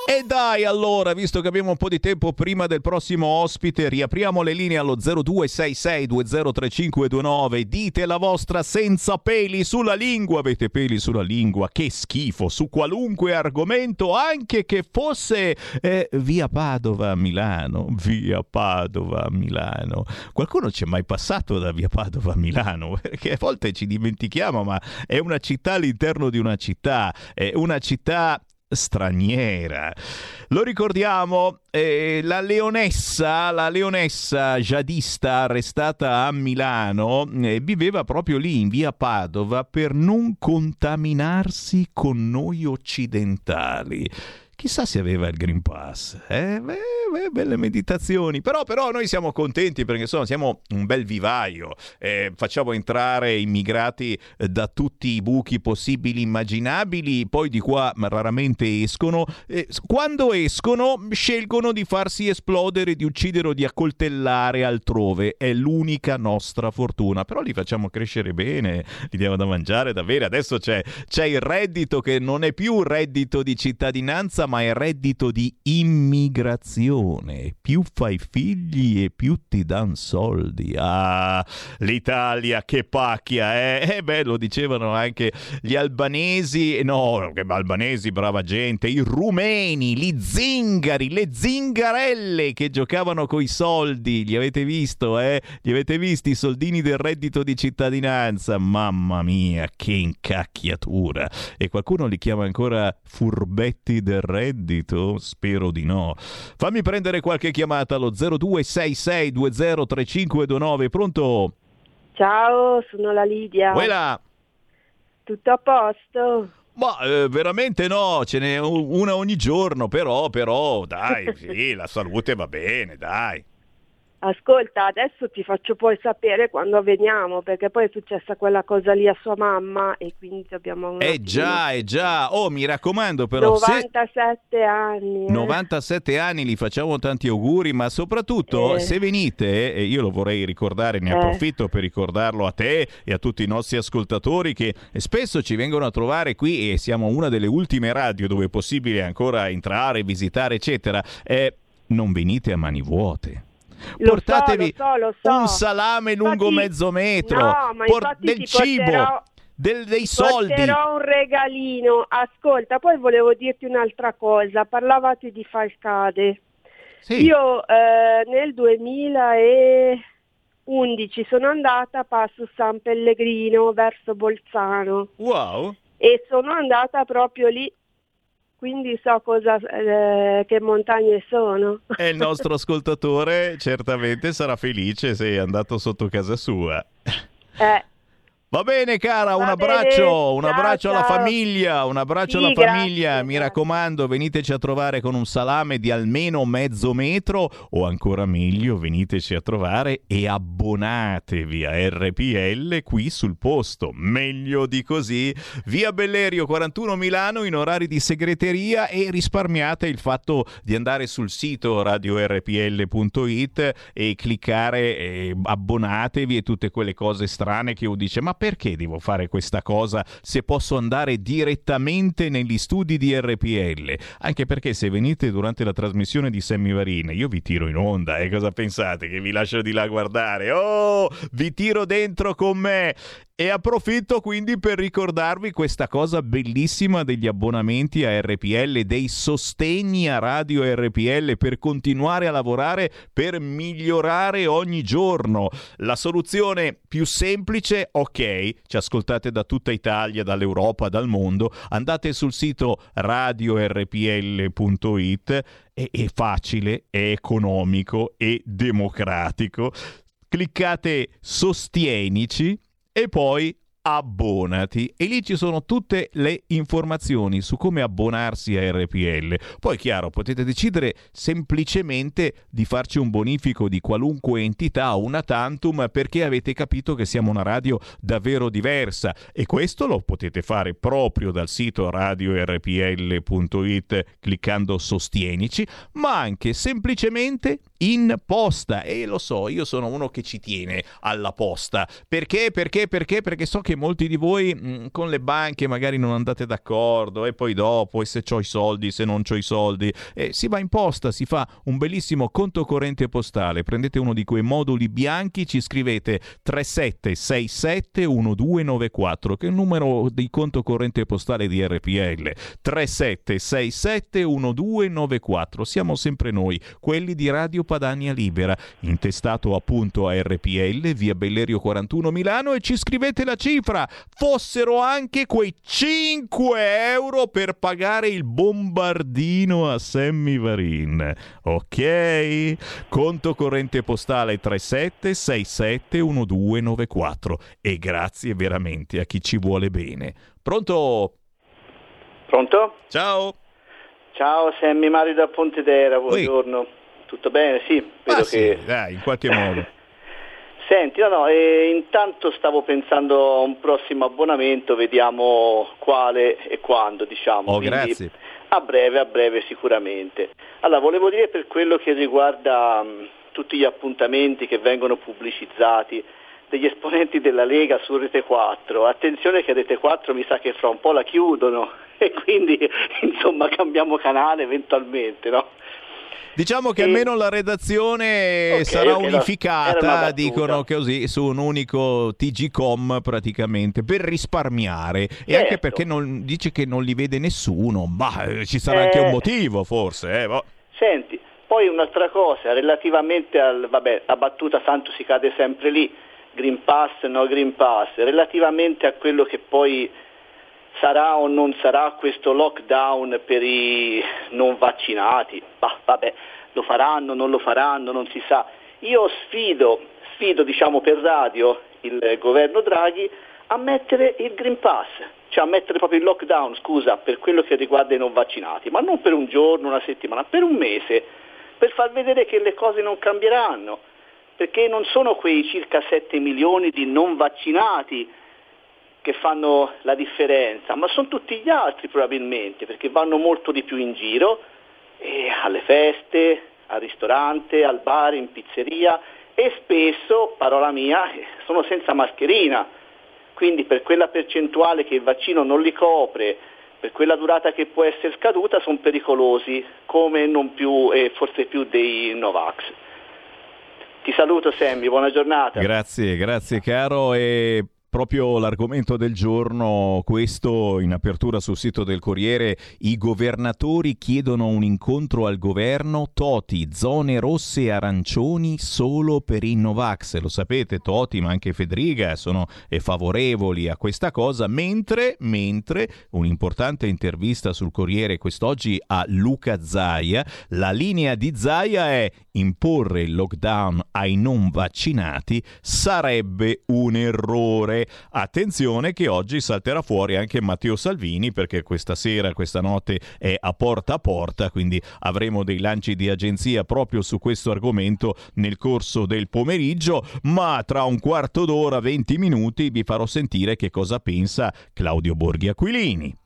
[SPEAKER 1] E dai allora, visto che abbiamo un po' di tempo prima del prossimo ospite, riapriamo le linee allo 0266203529. Dite la vostra senza peli sulla lingua. Avete peli sulla lingua? Che schifo, su qualunque argomento, anche che fosse eh, via Padova a Milano. Via Padova a Milano. Qualcuno c'è mai passato da via Padova a Milano? Perché a volte ci dimentichiamo, ma è una città all'interno di una città. È una città straniera. Lo ricordiamo, eh, la leonessa, la leonessa jadista arrestata a Milano, eh, viveva proprio lì in via Padova per non contaminarsi con noi occidentali. Chissà se aveva il Green Pass. Eh? Beh, beh, belle meditazioni. Però, però noi siamo contenti perché insomma siamo un bel vivaio. Eh, facciamo entrare immigrati eh, da tutti i buchi possibili immaginabili. Poi di qua raramente escono. Eh, quando escono scelgono di farsi esplodere, di uccidere o di accoltellare altrove. È l'unica nostra fortuna. Però li facciamo crescere bene. Li diamo da mangiare, da bere. Adesso c'è, c'è il reddito che non è più un reddito di cittadinanza ma è reddito di immigrazione. Più fai figli e più ti dan soldi. Ah, l'Italia che pacchia, eh? Eh beh, lo dicevano anche gli albanesi, no, che albanesi, brava gente, i rumeni, gli zingari, le zingarelle che giocavano coi soldi. Li avete visto, eh? Li avete visti i soldini del reddito di cittadinanza? Mamma mia, che incacchiatura. E qualcuno li chiama ancora furbetti del reddito? Spero di no. Fammi prendere qualche chiamata allo 0266203529. Pronto?
[SPEAKER 32] Ciao, sono la Lidia.
[SPEAKER 1] Quella.
[SPEAKER 32] Tutto a posto?
[SPEAKER 1] Ma eh, veramente no, ce n'è una ogni giorno, però, però, dai, sì, la salute va bene, dai.
[SPEAKER 32] Ascolta, adesso ti faccio poi sapere quando veniamo, perché poi è successa quella cosa lì a sua mamma e quindi dobbiamo...
[SPEAKER 1] Eh già, eh già. Oh, mi raccomando però...
[SPEAKER 32] 97 se... anni. Eh.
[SPEAKER 1] 97 anni, li facciamo tanti auguri, ma soprattutto
[SPEAKER 32] Eh.
[SPEAKER 1] se venite, e io lo vorrei ricordare, ne
[SPEAKER 32] Eh.
[SPEAKER 1] approfitto per ricordarlo a te e a tutti i nostri ascoltatori che spesso ci vengono a trovare qui e siamo una delle ultime radio dove è possibile ancora entrare, visitare, eccetera. Eh, non venite a mani vuote.
[SPEAKER 32] Lo
[SPEAKER 1] Portatevi
[SPEAKER 32] so, lo so, lo so.
[SPEAKER 1] un salame lungo
[SPEAKER 32] Infatti-
[SPEAKER 1] mezzo metro,
[SPEAKER 32] No, ma
[SPEAKER 1] por- del cibo,
[SPEAKER 32] porterò-
[SPEAKER 1] del- dei
[SPEAKER 32] Ti
[SPEAKER 1] soldi.
[SPEAKER 32] Porterò un regalino. Ascolta, poi volevo dirti un'altra cosa. Parlavate di Falcade.
[SPEAKER 1] Sì.
[SPEAKER 32] Io eh, nel 2011 sono andata a Passo San Pellegrino verso Bolzano
[SPEAKER 1] Wow.
[SPEAKER 32] e sono andata proprio lì. Quindi so cosa, eh, che montagne sono.
[SPEAKER 1] E il nostro ascoltatore certamente sarà felice se è andato sotto casa sua.
[SPEAKER 32] Eh,
[SPEAKER 1] Va bene cara, un
[SPEAKER 32] Va
[SPEAKER 1] abbraccio,
[SPEAKER 32] bene,
[SPEAKER 1] un
[SPEAKER 32] ciao,
[SPEAKER 1] abbraccio alla
[SPEAKER 32] ciao.
[SPEAKER 1] famiglia, un abbraccio
[SPEAKER 32] Sì,
[SPEAKER 1] alla
[SPEAKER 32] grazie,
[SPEAKER 1] famiglia, mi raccomando veniteci a trovare con un salame di almeno mezzo metro o ancora meglio veniteci a trovare e abbonatevi a RPL qui sul posto, meglio di così, via Bellerio 41 Milano in orari di segreteria e risparmiate il fatto di andare sul sito radiorpl.it e cliccare eh, abbonatevi e tutte quelle cose strane che uno dice ma perché devo fare questa cosa se posso andare direttamente negli studi di RPL anche perché se venite durante la trasmissione di Sammy Varin io vi tiro in onda e cosa pensate che vi lascio di là a guardare? Oh vi tiro dentro con me e approfitto quindi per ricordarvi questa cosa bellissima degli abbonamenti a RPL, dei sostegni a Radio RPL per continuare a lavorare, per migliorare ogni giorno. La soluzione più semplice, ok, ci ascoltate da tutta Italia, dall'Europa, dal mondo, andate sul sito radiorpl.it, è, è facile, è economico, è democratico. Cliccate sostienici e poi abbonati e lì ci sono tutte le informazioni su come abbonarsi a RPL. Poi chiaro, potete decidere semplicemente di farci un bonifico di qualunque entità una tantum perché avete capito che siamo una radio davvero diversa e questo lo potete fare proprio dal sito radiorpl.it cliccando sostienici, ma anche semplicemente in posta e lo so, io sono uno che ci tiene alla posta. Perché? Perché? Perché? Perché so che molti di voi mh, con le banche magari non andate d'accordo e poi dopo e se ho i soldi, se non ho i soldi, eh, si va in posta, si fa un bellissimo conto corrente postale, prendete uno di quei moduli bianchi, ci scrivete 37671294 che è il numero di conto corrente postale di RPL 37671294 siamo sempre noi quelli di Radio Padania Libera. Intestato appunto a RPL via Bellerio 41 Milano e ci scrivete la cifra. Fossero anche quei 5 euro per pagare il bombardino a Sammy Varin ok? Conto corrente postale 37671294 e grazie veramente a chi ci vuole bene. Pronto?
[SPEAKER 33] Pronto?
[SPEAKER 1] Ciao.
[SPEAKER 33] Ciao Sammy Mario da Pontedera, buongiorno. Tutto bene? Sì, vedo
[SPEAKER 1] Ah, sì,
[SPEAKER 33] che...
[SPEAKER 1] dai, in qualche modo.
[SPEAKER 33] Senti, no, no, eh, intanto stavo pensando a un prossimo abbonamento, vediamo quale e quando, diciamo.
[SPEAKER 1] Oh,
[SPEAKER 33] Quindi,
[SPEAKER 1] grazie.
[SPEAKER 33] A breve, a breve sicuramente. Allora, volevo dire per quello che riguarda mh, tutti gli appuntamenti che vengono pubblicizzati degli esponenti della Lega su Rete 4, attenzione che Rete 4 mi sa che fra un po' la chiudono e quindi insomma cambiamo canale eventualmente, no?
[SPEAKER 1] Diciamo che almeno la redazione
[SPEAKER 33] Ok,
[SPEAKER 1] sarà unificata, dicono così, su un unico TG.com praticamente, per risparmiare. E
[SPEAKER 33] Certo.
[SPEAKER 1] anche perché non, dice che non li vede nessuno, ma eh, ci sarà anche
[SPEAKER 33] Eh.
[SPEAKER 1] un motivo forse. Eh, boh.
[SPEAKER 33] Senti, poi un'altra cosa, relativamente al, vabbè, la battuta tanto si cade sempre lì, Green Pass, no Green Pass, relativamente a quello che poi sarà o non sarà questo lockdown per i non vaccinati, bah, vabbè, lo faranno, non lo faranno, non si sa. Io sfido, sfido diciamo per radio il governo Draghi a mettere il Green Pass, cioè a mettere proprio il lockdown, scusa, per quello che riguarda i non vaccinati, ma non per un giorno, una settimana, per un mese, per far vedere che le cose non cambieranno, perché non sono quei circa 7 milioni di non vaccinati che fanno la differenza, ma sono tutti gli altri probabilmente, perché vanno molto di più in giro, alle feste, al ristorante, al bar, in pizzeria e spesso, parola mia, sono senza mascherina. Quindi per quella percentuale che il vaccino non li copre, per quella durata che può essere scaduta, sono pericolosi, come non più e forse più dei Novax. Ti saluto Sammy, buona giornata.
[SPEAKER 1] Grazie, grazie caro. E proprio l'argomento del giorno, questo in apertura sul sito del Corriere, i governatori chiedono un incontro al governo, Toti, zone rosse e arancioni solo per i Novax. Lo sapete, Toti ma anche Federica sono eh, favorevoli a questa cosa, mentre, mentre un'importante intervista sul Corriere quest'oggi a Luca Zaia, la linea di Zaia è imporre il lockdown ai non vaccinati sarebbe un errore. Attenzione che oggi salterà fuori anche Matteo Salvini perché questa sera, questa notte è a porta a porta, quindi avremo dei lanci di agenzia proprio su questo argomento nel corso del pomeriggio, ma tra un quarto d'ora, 20 minuti vi farò sentire che cosa pensa Claudio Borghi Aquilini.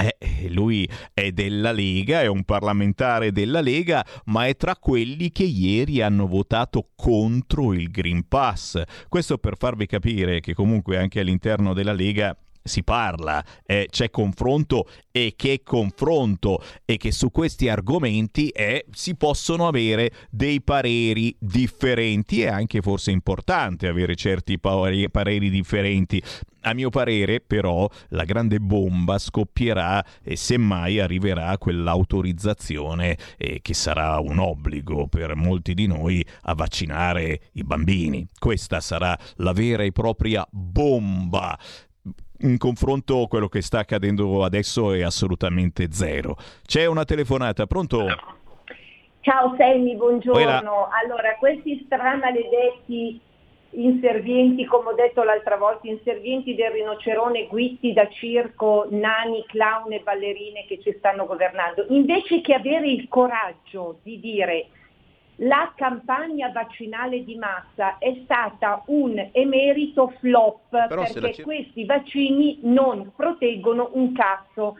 [SPEAKER 1] Eh, lui è della Lega, è un parlamentare della Lega, ma è tra quelli che ieri hanno votato contro il Green Pass. Questo per farvi capire che comunque anche all'interno della Lega si parla, eh, c'è confronto e che confronto e che su questi argomenti eh, si possono avere dei pareri differenti. È anche forse importante avere certi pare- pareri differenti. A mio parere, però, la grande bomba scoppierà e semmai arriverà quell'autorizzazione eh, che sarà un obbligo per molti di noi a vaccinare i bambini. Questa sarà la vera e propria bomba in confronto quello che sta accadendo adesso è assolutamente zero. C'è una telefonata, pronto?
[SPEAKER 34] Ciao Sammy, buongiorno. Allora, questi stramaledetti inservienti, come ho detto l'altra volta, inservienti del rinocerone guitti da circo, nani, clown e ballerine che ci stanno governando, invece che avere il coraggio di dire la campagna vaccinale di massa è stata un emerito flop
[SPEAKER 35] Però
[SPEAKER 34] perché
[SPEAKER 35] cer-
[SPEAKER 34] questi vaccini non proteggono un cazzo.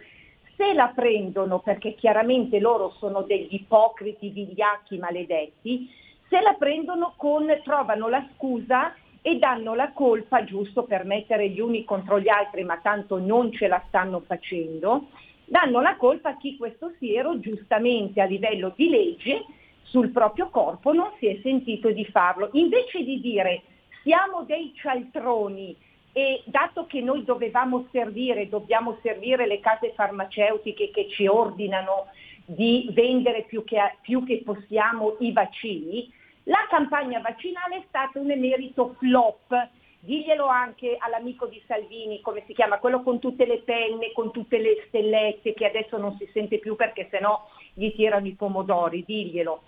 [SPEAKER 34] Se la prendono, perché chiaramente loro sono degli ipocriti, vigliacchi, maledetti, se la prendono con, trovano la scusa e danno la colpa, giusto per mettere gli uni contro gli altri, ma tanto non ce la stanno facendo, danno la colpa a chi questo siero giustamente a livello di legge sul proprio corpo non si è sentito di farlo. Invece di dire siamo dei cialtroni e dato che noi dovevamo servire, dobbiamo servire le case farmaceutiche che ci ordinano di vendere più che, più che possiamo i vaccini, la campagna vaccinale è stata un emerito flop. Diglielo anche all'amico di Salvini, come si chiama, quello con tutte le penne, con tutte le stellette, che adesso non si sente più perché sennò gli tirano i pomodori, diglielo.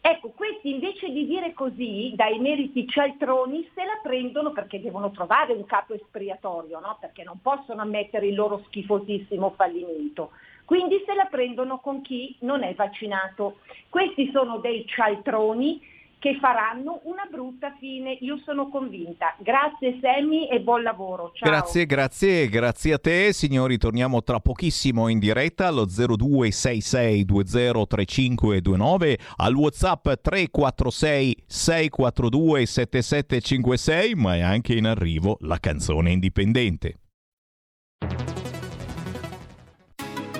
[SPEAKER 34] Ecco, questi invece di dire così, dai meriti cialtroni, se la prendono perché devono trovare un capo espiatorio, no? perché non possono ammettere il loro schifosissimo fallimento. Quindi se la prendono con chi non è vaccinato. Questi sono dei cialtroni che faranno una brutta fine, io sono convinta. Grazie Sammy e buon lavoro. Ciao.
[SPEAKER 1] Grazie, grazie, grazie a te. Signori, torniamo tra pochissimo in diretta allo 0266203529, al WhatsApp 346 642 7756, ma è anche in arrivo la canzone indipendente.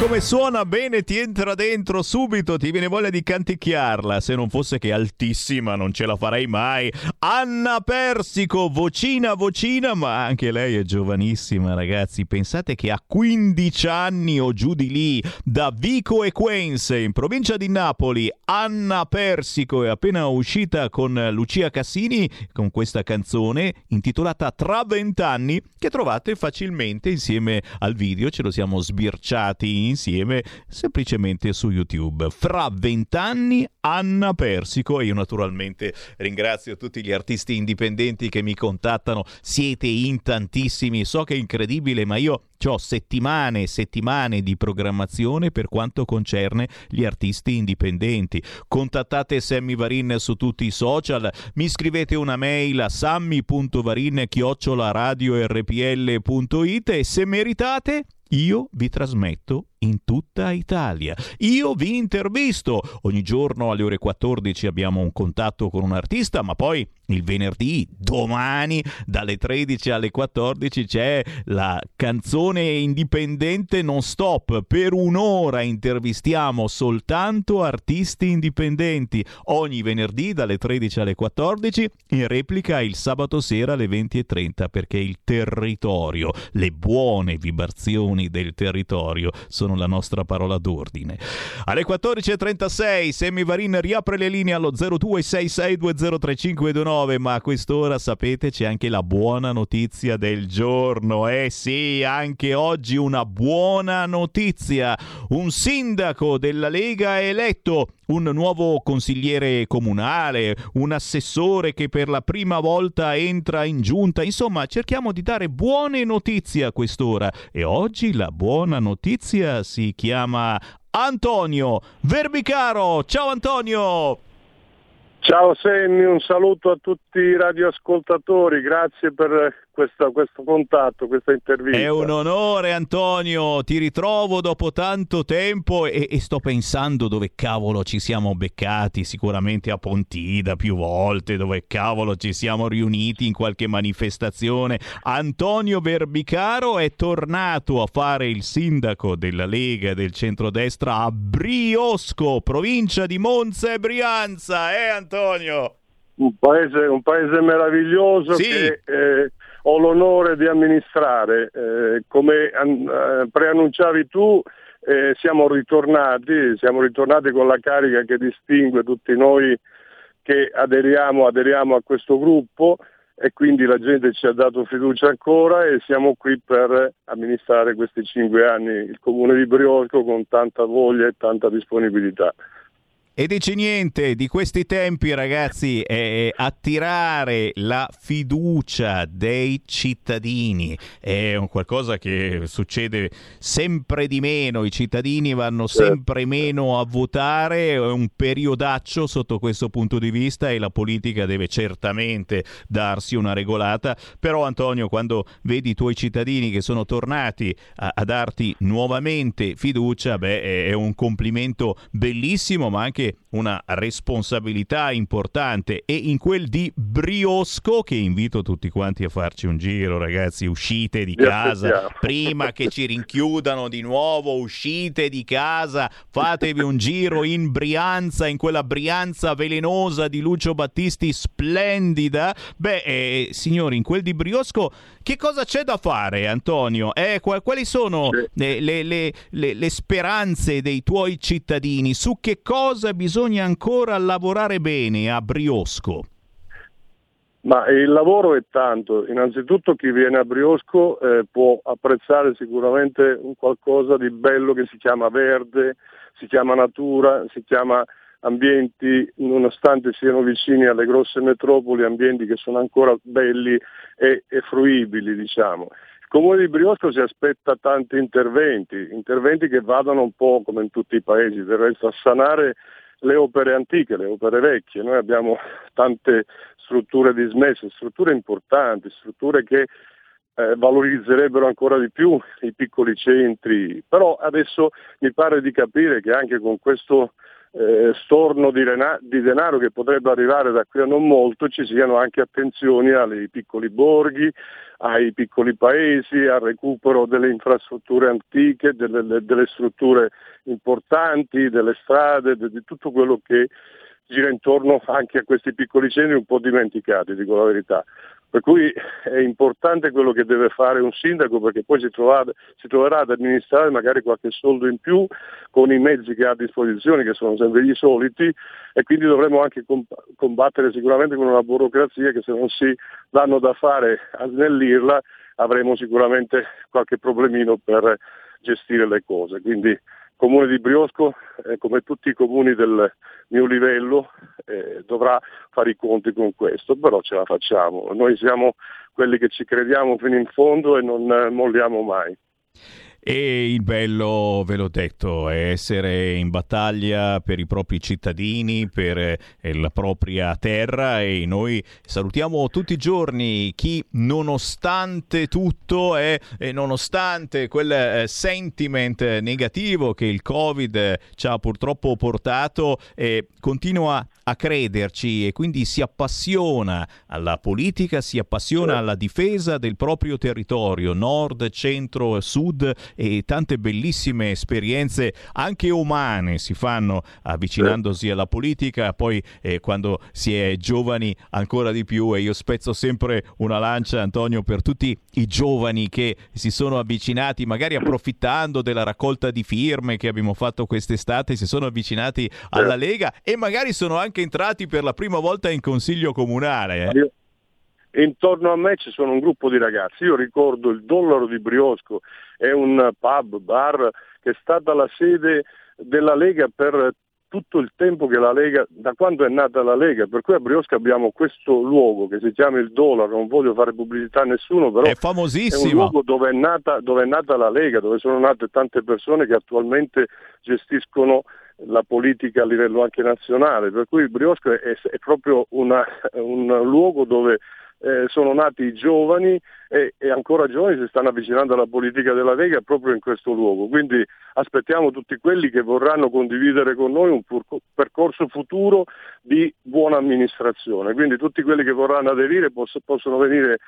[SPEAKER 36] Come
[SPEAKER 1] suona bene ti entra dentro subito, ti viene voglia di canticchiarla, se non fosse che altissima non ce la farei mai. Anna Persico, vocina vocina, ma anche lei è giovanissima ragazzi, pensate che ha 15 anni o giù di lì, da Vico e Quense in provincia di Napoli, Anna Persico è appena uscita con Lucia Cassini con questa canzone intitolata Tra vent'anni che trovate facilmente insieme al video, ce lo siamo sbirciati insieme semplicemente su YouTube. Fra vent'anni Anna Persico e io naturalmente ringrazio tutti gli artisti indipendenti che mi contattano, siete in tantissimi, so che è incredibile ma io ho settimane e settimane di programmazione per quanto concerne gli artisti indipendenti. Contattate Sammy Varin su tutti i social, mi scrivete una mail a sammy.varin-radiorpl.it e se meritate io vi trasmetto in tutta Italia. Io vi intervisto. Ogni giorno alle ore 14 abbiamo un contatto con un artista, ma poi il venerdì, domani, dalle 13 alle 14 c'è la canzone indipendente non stop. Per un'ora intervistiamo soltanto artisti indipendenti. Ogni venerdì dalle 13 alle 14 in replica il sabato sera alle 20.30 perché il territorio, le buone vibrazioni del territorio sono la nostra parola d'ordine. Alle 14.36 Semivarin riapre le linee allo 0266203529, ma a quest'ora sapete c'è anche la buona notizia del giorno. Eh sì, anche oggi una buona notizia. Un sindaco della Lega è eletto un nuovo consigliere comunale, un assessore che per la prima volta entra in giunta. Insomma, cerchiamo di dare buone notizie a quest'ora. E oggi la buona notizia si chiama Antonio Verbicaro. Ciao Antonio!
[SPEAKER 37] Ciao Semmi, un saluto a tutti i radioascoltatori, grazie per questa- questo contatto, questa intervista.
[SPEAKER 1] È un onore Antonio, ti ritrovo dopo tanto tempo e, e sto pensando dove cavolo ci siamo beccati, sicuramente a Pontida più volte, dove cavolo ci siamo riuniti in qualche manifestazione. Antonio Verbicaro è tornato a fare il sindaco della Lega del centrodestra a Briosco, provincia di Monza e Brianza, eh Antonio?
[SPEAKER 37] Un paese, un paese meraviglioso
[SPEAKER 1] Sì.
[SPEAKER 37] che eh, ho l'onore di amministrare. Eh, come an- eh, preannunciavi tu, eh, siamo ritornati, siamo ritornati con la carica che distingue tutti noi che aderiamo, aderiamo a questo gruppo e quindi la gente ci ha dato fiducia ancora e siamo qui per amministrare questi cinque anni il comune di Briosco con tanta voglia e tanta disponibilità.
[SPEAKER 1] E dici niente, di questi tempi ragazzi, è attirare la fiducia dei cittadini. È un qualcosa che succede sempre di meno, i cittadini vanno sempre meno a votare, è un periodaccio sotto questo punto di vista e la politica deve certamente darsi una regolata, però Antonio quando vedi i tuoi cittadini che sono tornati a, a darti nuovamente fiducia, beh è un complimento bellissimo ma anche que una responsabilità importante. E in quel di Briosco che invito tutti quanti a farci un giro ragazzi uscite di casa. prima che ci rinchiudano di nuovo uscite di casa fatevi un giro in Brianza in quella Brianza velenosa di Lucio Battisti splendida. Beh eh, signori in quel di Briosco che cosa c'è da fare Antonio? Eh, qua- quali sono le, le- le- le- le speranze dei tuoi cittadini? Su che cosa bisogna ancora lavorare bene a Briosco
[SPEAKER 37] Ma il lavoro è tanto, innanzitutto chi viene a Briosco eh, può apprezzare sicuramente un qualcosa di bello che si chiama verde, si chiama natura, si chiama ambienti, nonostante siano vicini alle grosse metropoli, ambienti che sono ancora belli e, e fruibili, diciamo. Il Comune di Briosco si aspetta tanti interventi, interventi che vadano un po' come in tutti i paesi, del resto a sanare le opere antiche, le opere vecchie. Noi abbiamo tante strutture dismesse, strutture importanti, strutture che eh, valorizzerebbero ancora di più i piccoli centri, però adesso mi pare di capire che anche con questo eh, storno di, rena- di denaro che potrebbe arrivare da qui a non molto ci siano anche attenzioni ai piccoli borghi, ai piccoli paesi, al recupero delle infrastrutture antiche, delle, delle strutture importanti, delle strade, de- di tutto quello che gira intorno anche a questi piccoli centri un po' dimenticati, dico la verità. Per cui è importante quello che deve fare un sindaco perché poi si, trova- si troverà ad amministrare magari qualche soldo in più con i mezzi che ha a disposizione, che sono sempre gli soliti, e quindi dovremo anche com- combattere sicuramente con una burocrazia che se non si danno da fare a snellirla avremo sicuramente qualche problemino per gestire le cose. Quindi Comune di Briosco, eh, come tutti i comuni del mio livello, eh, dovrà fare i conti con questo, però ce la facciamo. Noi siamo quelli che ci crediamo fino in fondo e non eh, molliamo mai.
[SPEAKER 1] E il bello, ve l'ho detto, è essere in battaglia per i propri cittadini, per eh, la propria terra. E noi salutiamo tutti i giorni chi nonostante tutto e, nonostante quel eh, sentiment negativo che il Covid eh, ci ha purtroppo portato, eh, continua a crederci e quindi si appassiona alla politica, si appassiona alla difesa del proprio territorio, nord, centro, sud e tante bellissime esperienze anche umane si fanno avvicinandosi alla politica, poi eh, quando si è giovani ancora di più e io spezzo sempre una lancia Antonio per tutti i giovani che si sono avvicinati magari approfittando della raccolta di firme che abbiamo fatto quest'estate, si sono avvicinati alla Lega e magari sono anche entrati per la prima volta in consiglio comunale. eh.
[SPEAKER 37] Io- Intorno a me ci sono un gruppo di ragazzi, io ricordo il Dollaro di Briosco, è un pub, bar che è stata la sede della Lega per tutto il tempo che la Lega, da quando è nata la Lega, per cui a Briosco abbiamo questo luogo che si chiama il Dollaro, non voglio fare pubblicità a nessuno, però
[SPEAKER 1] È famosissimo.
[SPEAKER 37] è un luogo dove è, nata, dove è nata la Lega, dove sono nate tante persone che attualmente gestiscono la politica a livello anche nazionale, per cui il Briosco è, è proprio una- un luogo dove eh, sono nati giovani e, e ancora giovani si stanno avvicinando alla politica della Lega proprio in questo luogo. Quindi aspettiamo tutti quelli che vorranno condividere con noi un pur- percorso futuro di buona amministrazione. Quindi tutti quelli che vorranno aderire poss- possono venire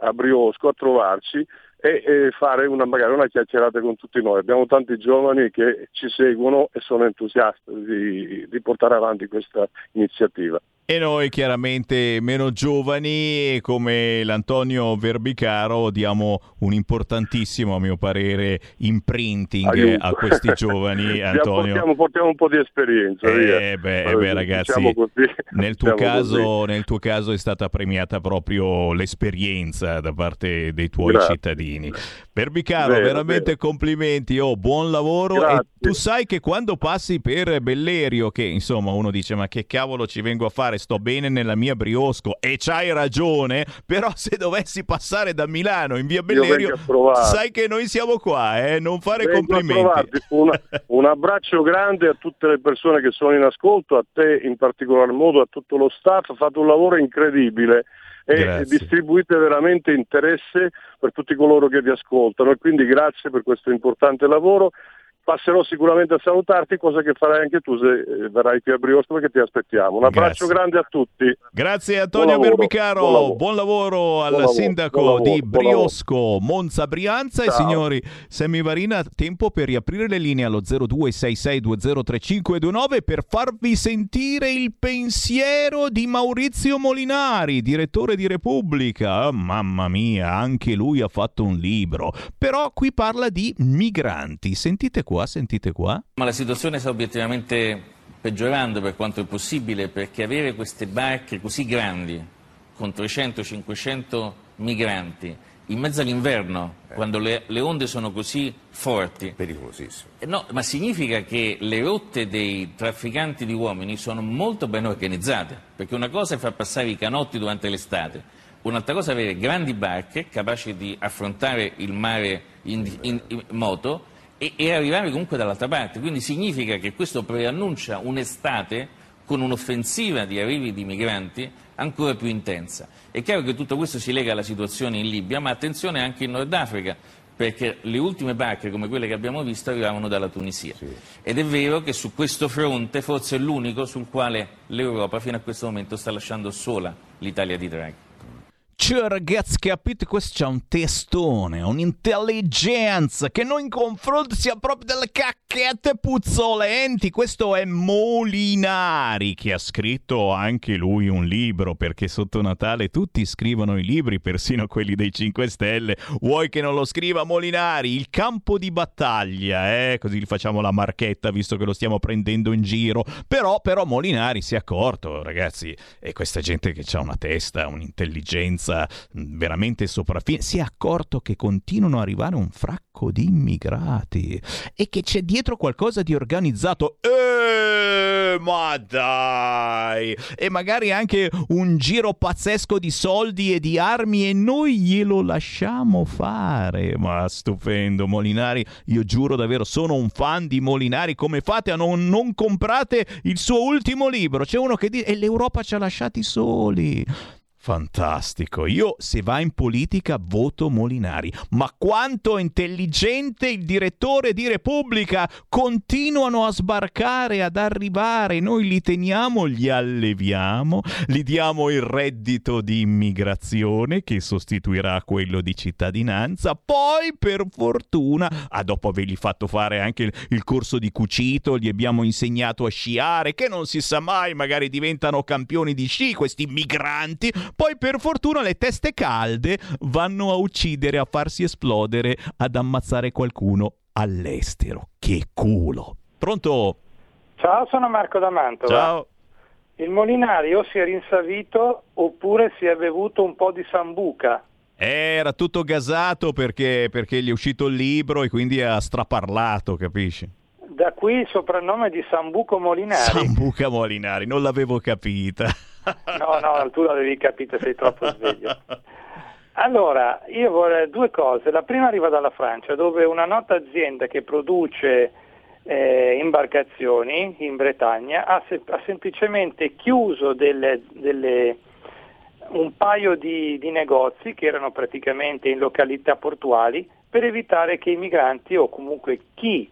[SPEAKER 37] a Briosco a trovarci e, e fare una, magari una chiacchierata con tutti noi. Abbiamo tanti giovani che ci seguono e sono entusiasti di, di portare avanti questa iniziativa.
[SPEAKER 1] E noi chiaramente meno giovani come l'Antonio Verbicaro diamo un importantissimo a mio parere imprinting
[SPEAKER 37] Aiuto.
[SPEAKER 1] a questi giovani Antonio.
[SPEAKER 37] apportiamo- portiamo un po' di esperienza.
[SPEAKER 1] Eh beh, eh beh, ragazzi,
[SPEAKER 37] Diciamo così.
[SPEAKER 1] nel tuo,
[SPEAKER 37] Diciamo
[SPEAKER 1] caso, nel tuo caso è stata premiata proprio l'esperienza da parte dei tuoi
[SPEAKER 37] Grazie.
[SPEAKER 1] cittadini. Verbicaro,
[SPEAKER 37] Vero,
[SPEAKER 1] veramente complimenti, oh, buon lavoro. E tu sai che quando passi per Bellerio, che insomma uno dice ma che cavolo ci vengo a fare, sto bene nella mia Briosco e c'hai ragione, però se dovessi passare da Milano in via Bellerio, sai che noi siamo qua, eh? non fare
[SPEAKER 37] Vengo
[SPEAKER 1] complimenti.
[SPEAKER 37] Una- un abbraccio grande a tutte le persone che sono in ascolto, a te in particolar modo, a tutto lo staff, fate un lavoro incredibile e
[SPEAKER 1] Grazie.
[SPEAKER 37] distribuite veramente interesse per tutti coloro che vi ascoltano e quindi grazie per questo importante lavoro. Passerò sicuramente a salutarti, cosa che farai anche tu se eh, verrai qui a Briosco perché ti aspettiamo. Un abbraccio
[SPEAKER 1] Grazie.
[SPEAKER 37] grande a tutti.
[SPEAKER 1] Grazie Antonio
[SPEAKER 37] Buon buon lavoro.
[SPEAKER 1] buon lavoro al
[SPEAKER 37] Buon
[SPEAKER 1] sindaco
[SPEAKER 37] lavoro,
[SPEAKER 1] di. Briosco, Monza Brianza e signori Sammy Varina, tempo per riaprire le linee allo 0266203529 per farvi sentire il pensiero di Maurizio Molinari, direttore di Repubblica. Ah, mamma mia, anche lui ha fatto un libro, però qui parla di migranti. Sentite qua, sentite qua.
[SPEAKER 38] Ma la situazione sta obiettivamente peggiorando per quanto è possibile perché avere queste barche così grandi, con 300-500 migranti, in mezzo all'inverno, quando le, le onde sono così forti.
[SPEAKER 39] Pericolosissimo.
[SPEAKER 38] Eh, No, ma significa che le rotte dei trafficanti di uomini sono molto ben organizzate, perché una cosa è far passare i canotti durante l'estate, un'altra cosa è avere grandi barche capaci di affrontare il mare in, in- in moto e, e arrivare comunque dall'altra parte. Quindi significa che questo preannuncia un'estate con un'offensiva di arrivi di migranti ancora più intensa. È chiaro che tutto questo si lega alla situazione in Libia, ma attenzione anche in Nord Africa, perché le ultime barche come quelle che abbiamo visto arrivavano dalla Tunisia. Ed è vero che su questo fronte forse è l'unico sul quale l'Europa fino a questo momento sta lasciando sola l'Italia di Draghi.
[SPEAKER 1] Cioè, ragazzi, capite? Questo c'è un testone, un'intelligenza che non in confronto sia proprio delle cacchette puzzolenti. Questo è Molinari, che ha scritto anche lui un libro, perché sotto Natale tutti scrivono i libri, persino quelli dei 5 Stelle. Vuoi che non lo scriva Molinari? Il campo di battaglia, eh? Così gli facciamo la marchetta, visto che lo stiamo prendendo in giro. Però, però Molinari si è accorto, ragazzi, e questa gente che ha una testa, un'intelligenza mh, veramente sopraffine, si è accorto che continuano ad arrivare un fracco di immigrati e che c'è dietro qualcosa di organizzato. Eh, ma dai! E magari anche un giro pazzesco di soldi e di armi e noi glielo lasciamo fare. Ma stupendo, Molinari. Io giuro davvero, sono un fan di Molinari. Come fate a non, non comprate il suo ultimo libro? C'è uno che dice, e l'Europa ci ha lasciati soli. Fantastico. Io se va in politica voto Molinari. Ma quanto intelligente il direttore di Repubblica! Continuano a sbarcare, ad arrivare. Noi li teniamo, li alleviamo, gli diamo il reddito di immigrazione che sostituirà quello di cittadinanza. Poi, per fortuna, ah, dopo avergli fatto fare anche il corso di cucito, gli abbiamo insegnato a sciare, che non si sa mai, magari diventano campioni di sci questi migranti. Poi per fortuna le teste calde vanno a uccidere, a farsi esplodere, ad ammazzare qualcuno all'estero. Che culo. Pronto?
[SPEAKER 39] Ciao, sono Marco da Mantova.
[SPEAKER 1] Ciao.
[SPEAKER 39] Il Molinari o si è rinsavito oppure si è bevuto un po' di sambuca.
[SPEAKER 1] Era tutto gasato perché, perché gli è uscito il libro e quindi ha straparlato, capisci?
[SPEAKER 39] Da qui il soprannome di Sambuco Molinari.
[SPEAKER 1] Sambuca Molinari, non l'avevo capita.
[SPEAKER 39] No, no, tu l'avevi capito, sei troppo sveglio. Allora, io vorrei due cose. La prima arriva dalla Francia, dove una nota azienda che produce eh, imbarcazioni in Bretagna ha, se- ha semplicemente chiuso delle- delle- un paio di, di negozi che erano praticamente in località portuali per evitare che i migranti o comunque chi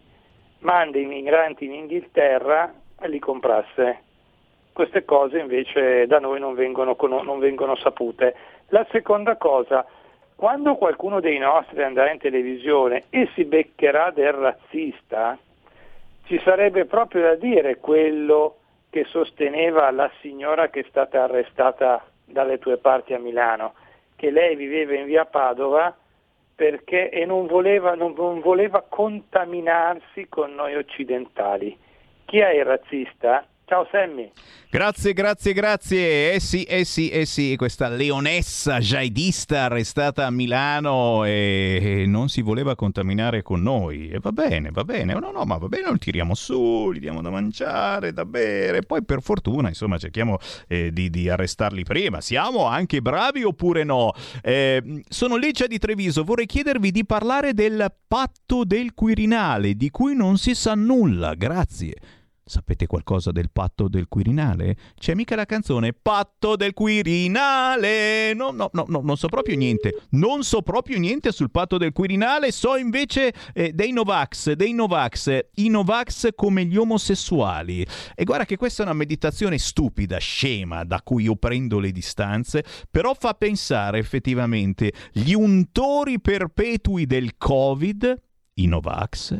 [SPEAKER 39] manda i migranti in Inghilterra li comprasse. Queste cose invece da noi non vengono, non vengono sapute. La seconda cosa, quando qualcuno dei nostri andrà in televisione e si beccherà del razzista, ci sarebbe proprio da dire quello che sosteneva la signora che è stata arrestata dalle tue parti a Milano, che lei viveva in via Padova perché, e non voleva, non- non voleva contaminarsi con noi occidentali. Chi è il razzista? Ciao Sammy.
[SPEAKER 1] Grazie, grazie, grazie. Eh sì, eh sì, eh sì, questa leonessa jihadista arrestata a Milano e, e non si voleva contaminare con noi. E va bene, va bene. No, no, ma va bene, lo tiriamo su, gli diamo da mangiare, da bere. Poi per fortuna, insomma, cerchiamo eh, di, di arrestarli prima. Siamo anche bravi oppure no? Eh, sono Leccia di Treviso, vorrei chiedervi di parlare del patto del Quirinale, di cui non si sa nulla. Grazie. Sapete qualcosa del patto del Quirinale? C'è mica la canzone Patto del Quirinale? No, no, no, no, non so proprio niente. Non so proprio niente sul patto del Quirinale. So invece eh, dei Novax, dei Novax, i Novax come gli omosessuali. E guarda che questa è una meditazione stupida, scema, da cui io prendo le distanze, però fa pensare effettivamente gli untori perpetui del Covid, i Novax,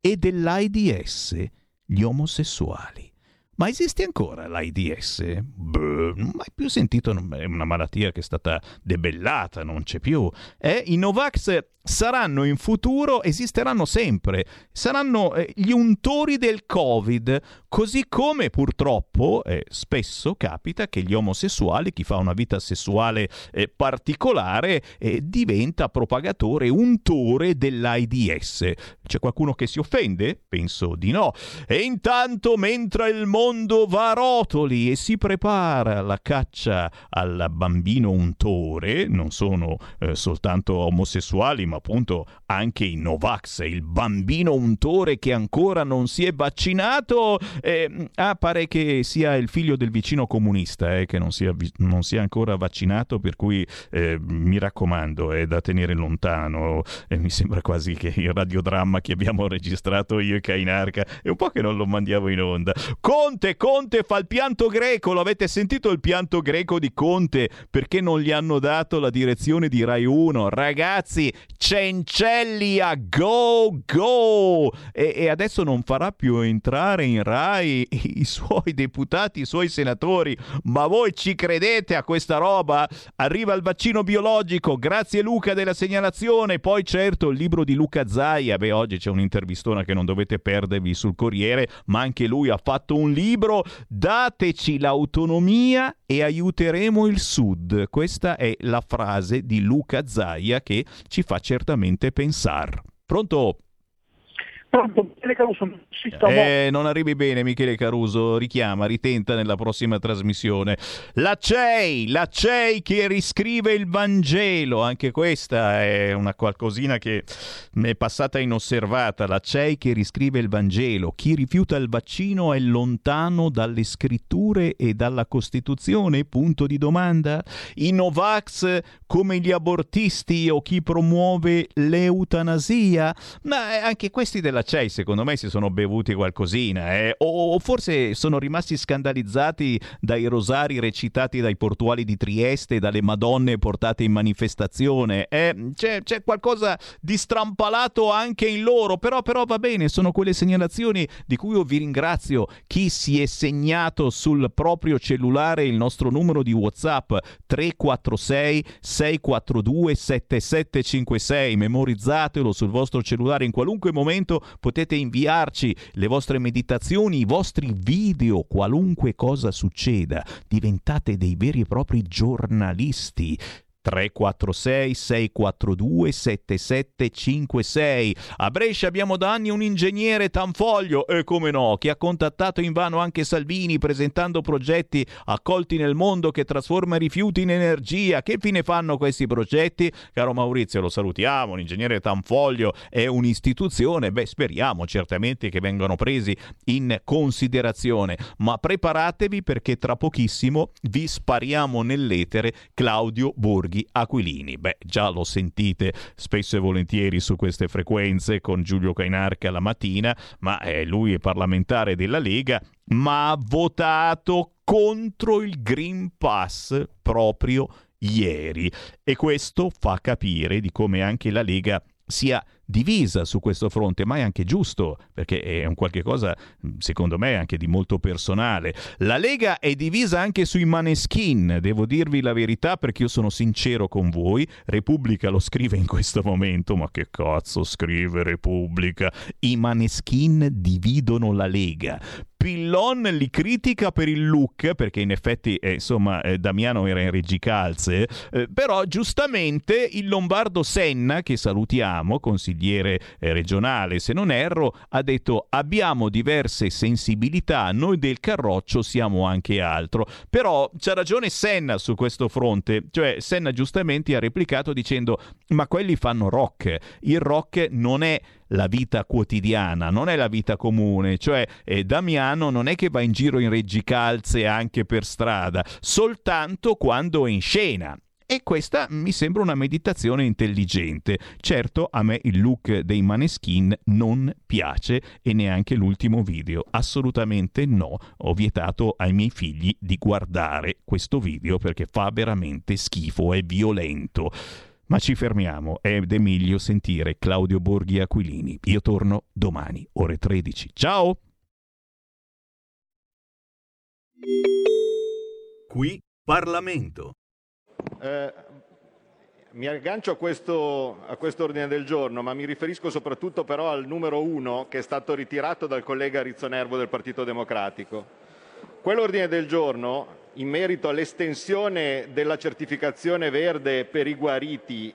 [SPEAKER 1] e dell'AIDS gli omosessuali. Ma esiste ancora l'AIDS? Beh, non mai più sentito, è una malattia che è stata debellata, non c'è più. Eh, I Novax saranno in futuro, esisteranno sempre, saranno eh, gli untori del Covid, così come purtroppo eh, spesso capita che gli omosessuali, chi fa una vita sessuale eh, particolare, eh, diventa propagatore, untore dell'AIDS. C'è qualcuno che si offende? Penso di no. E intanto, mentre il mondo va a rotoli e si prepara alla caccia al bambino untore, non sono eh, soltanto omosessuali, ma appunto anche i Novax, il bambino untore che ancora non si è vaccinato, Eh, ah, pare che sia il figlio del vicino comunista, eh, che non sia, non sia ancora vaccinato, per cui eh, mi raccomando, è da tenere lontano. Eh, mi sembra quasi che il radiodramma che abbiamo registrato io e Kainarca è un po' che non lo mandiamo in onda. Conte, Conte fa il pianto greco, lo avete sentito il pianto greco di Conte? Perché non gli hanno dato la direzione di Rai 1? Ragazzi, Cencelli a go go! E, e adesso non farà più entrare in Rai i suoi deputati, i suoi senatori. Ma voi ci credete a questa roba? Arriva il vaccino biologico, grazie Luca della segnalazione. Poi certo il libro di Luca Zaia, beh oggi c'è un'intervistona che non dovete perdervi sul Corriere, ma anche lui ha fatto un libro. Dateci l'autonomia e aiuteremo il Sud. Questa è la frase di Luca Zaia che ci fa certamente pensare. Pronto?
[SPEAKER 31] Pronto, Michele Caruso,
[SPEAKER 1] Eh, non arrivi bene Michele Caruso, richiama, ritenta nella prossima trasmissione. La CEI, la CEI che riscrive il Vangelo, anche questa è una qualcosina che mi è passata inosservata. La CEI che riscrive il Vangelo. Chi rifiuta il vaccino è lontano dalle scritture e dalla Costituzione? Punto di domanda. I Novax come gli abortisti o chi promuove l'eutanasia? Ma eh, anche questi della CEI secondo me si sono bevuti qualcosina, eh? o, o forse sono rimasti scandalizzati dai rosari recitati dai portuali di Trieste dalle madonne portate in manifestazione. Eh? C'è, c'è qualcosa di strampalato anche in loro, però, però va bene, sono quelle segnalazioni di cui io vi ringrazio. Chi si è segnato sul proprio cellulare il nostro numero di WhatsApp 346 642 7756, memorizzatelo sul vostro cellulare in qualunque momento potete inviarci le vostre meditazioni, i vostri video, qualunque cosa succeda. Diventate dei veri e propri giornalisti. 346 642 7756 A Brescia abbiamo da anni un ingegnere Tanfoglio e come no, che ha contattato invano anche Salvini presentando progetti accolti nel mondo che trasforma rifiuti in energia. Che fine fanno questi progetti? Caro Maurizio, lo salutiamo, l'ingegnere Tanfoglio è un'istituzione, beh speriamo certamente che vengano presi in considerazione, ma preparatevi perché tra pochissimo vi spariamo nell'etere Claudio Borghi Aquilini. Beh, già lo sentite spesso e volentieri su queste frequenze con Giulio Cainarca la mattina, ma eh, lui è parlamentare della Lega, ma ha votato contro il Green Pass proprio ieri. E questo fa capire di come anche la Lega sia divisa su questo fronte, ma è anche giusto, perché è un qualche cosa, secondo me, anche di molto personale. La Lega è divisa anche sui maneskin, devo dirvi la verità perché io sono sincero con voi, Repubblica lo scrive in questo momento, ma che cazzo scrive Repubblica? I maneskin dividono la Lega. Pillon li critica per il look, perché in effetti, eh, insomma, eh, Damiano era in reggicalze, eh, però giustamente il Lombardo Senna, che salutiamo, consigliere eh, regionale se non erro, ha detto abbiamo diverse sensibilità, noi del Carroccio siamo anche altro. Però c'ha ragione Senna su questo fronte, cioè Senna giustamente ha replicato dicendo ma quelli fanno rock, il rock non è la vita quotidiana, non è la vita comune, cioè eh, Damiano non è che va in giro in reggicalze anche per strada, soltanto quando è in scena. E questa mi sembra una meditazione intelligente. Certo, a me il look dei maneskin non piace e neanche l'ultimo video. Assolutamente no. Ho vietato ai miei figli di guardare questo video perché fa veramente schifo, è violento. Ma ci fermiamo ed è meglio sentire Claudio Borghi Aquilini. Io torno domani, ore 13. Ciao!
[SPEAKER 40] Qui Parlamento.
[SPEAKER 41] Eh, mi aggancio a questo, a questo ordine del giorno, ma mi riferisco soprattutto però al numero uno che è stato ritirato dal collega Rizzonervo del Partito Democratico. Quell'ordine del giorno, in merito all'estensione della certificazione verde per i guariti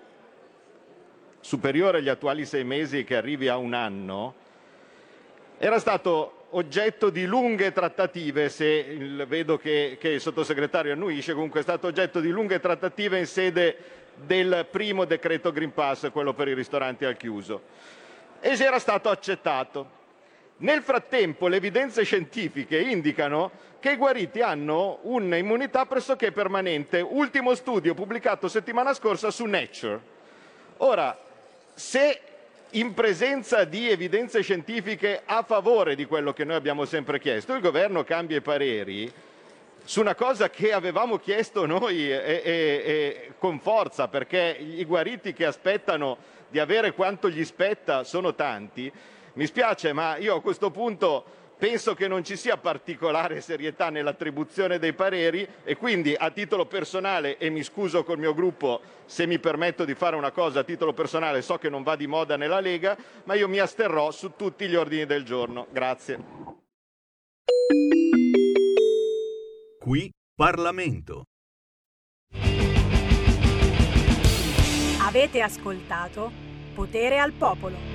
[SPEAKER 41] superiore agli attuali sei mesi che arrivi a un anno, era stato oggetto di lunghe trattative, se vedo che, che il sottosegretario annuisce, comunque è stato oggetto di lunghe trattative in sede del primo decreto Green Pass, quello per i ristoranti al chiuso, e si era stato accettato. Nel frattempo le evidenze scientifiche indicano che i guariti hanno un'immunità pressoché permanente. Ultimo studio pubblicato settimana scorsa su Nature. Ora, se in presenza di evidenze scientifiche a favore di quello che noi abbiamo sempre chiesto, il governo cambia i pareri su una cosa che avevamo chiesto noi e- e- e con forza, perché i guariti che aspettano di avere quanto gli spetta sono tanti, mi spiace, ma io a questo punto penso che non ci sia particolare serietà nell'attribuzione dei pareri e quindi a titolo personale, e mi scuso col mio gruppo se mi permetto di fare una cosa a titolo personale, so che non va di moda nella Lega, ma io mi asterrò su tutti gli ordini del giorno. Grazie.
[SPEAKER 40] Qui Parlamento.
[SPEAKER 42] Avete ascoltato Potere al Popolo.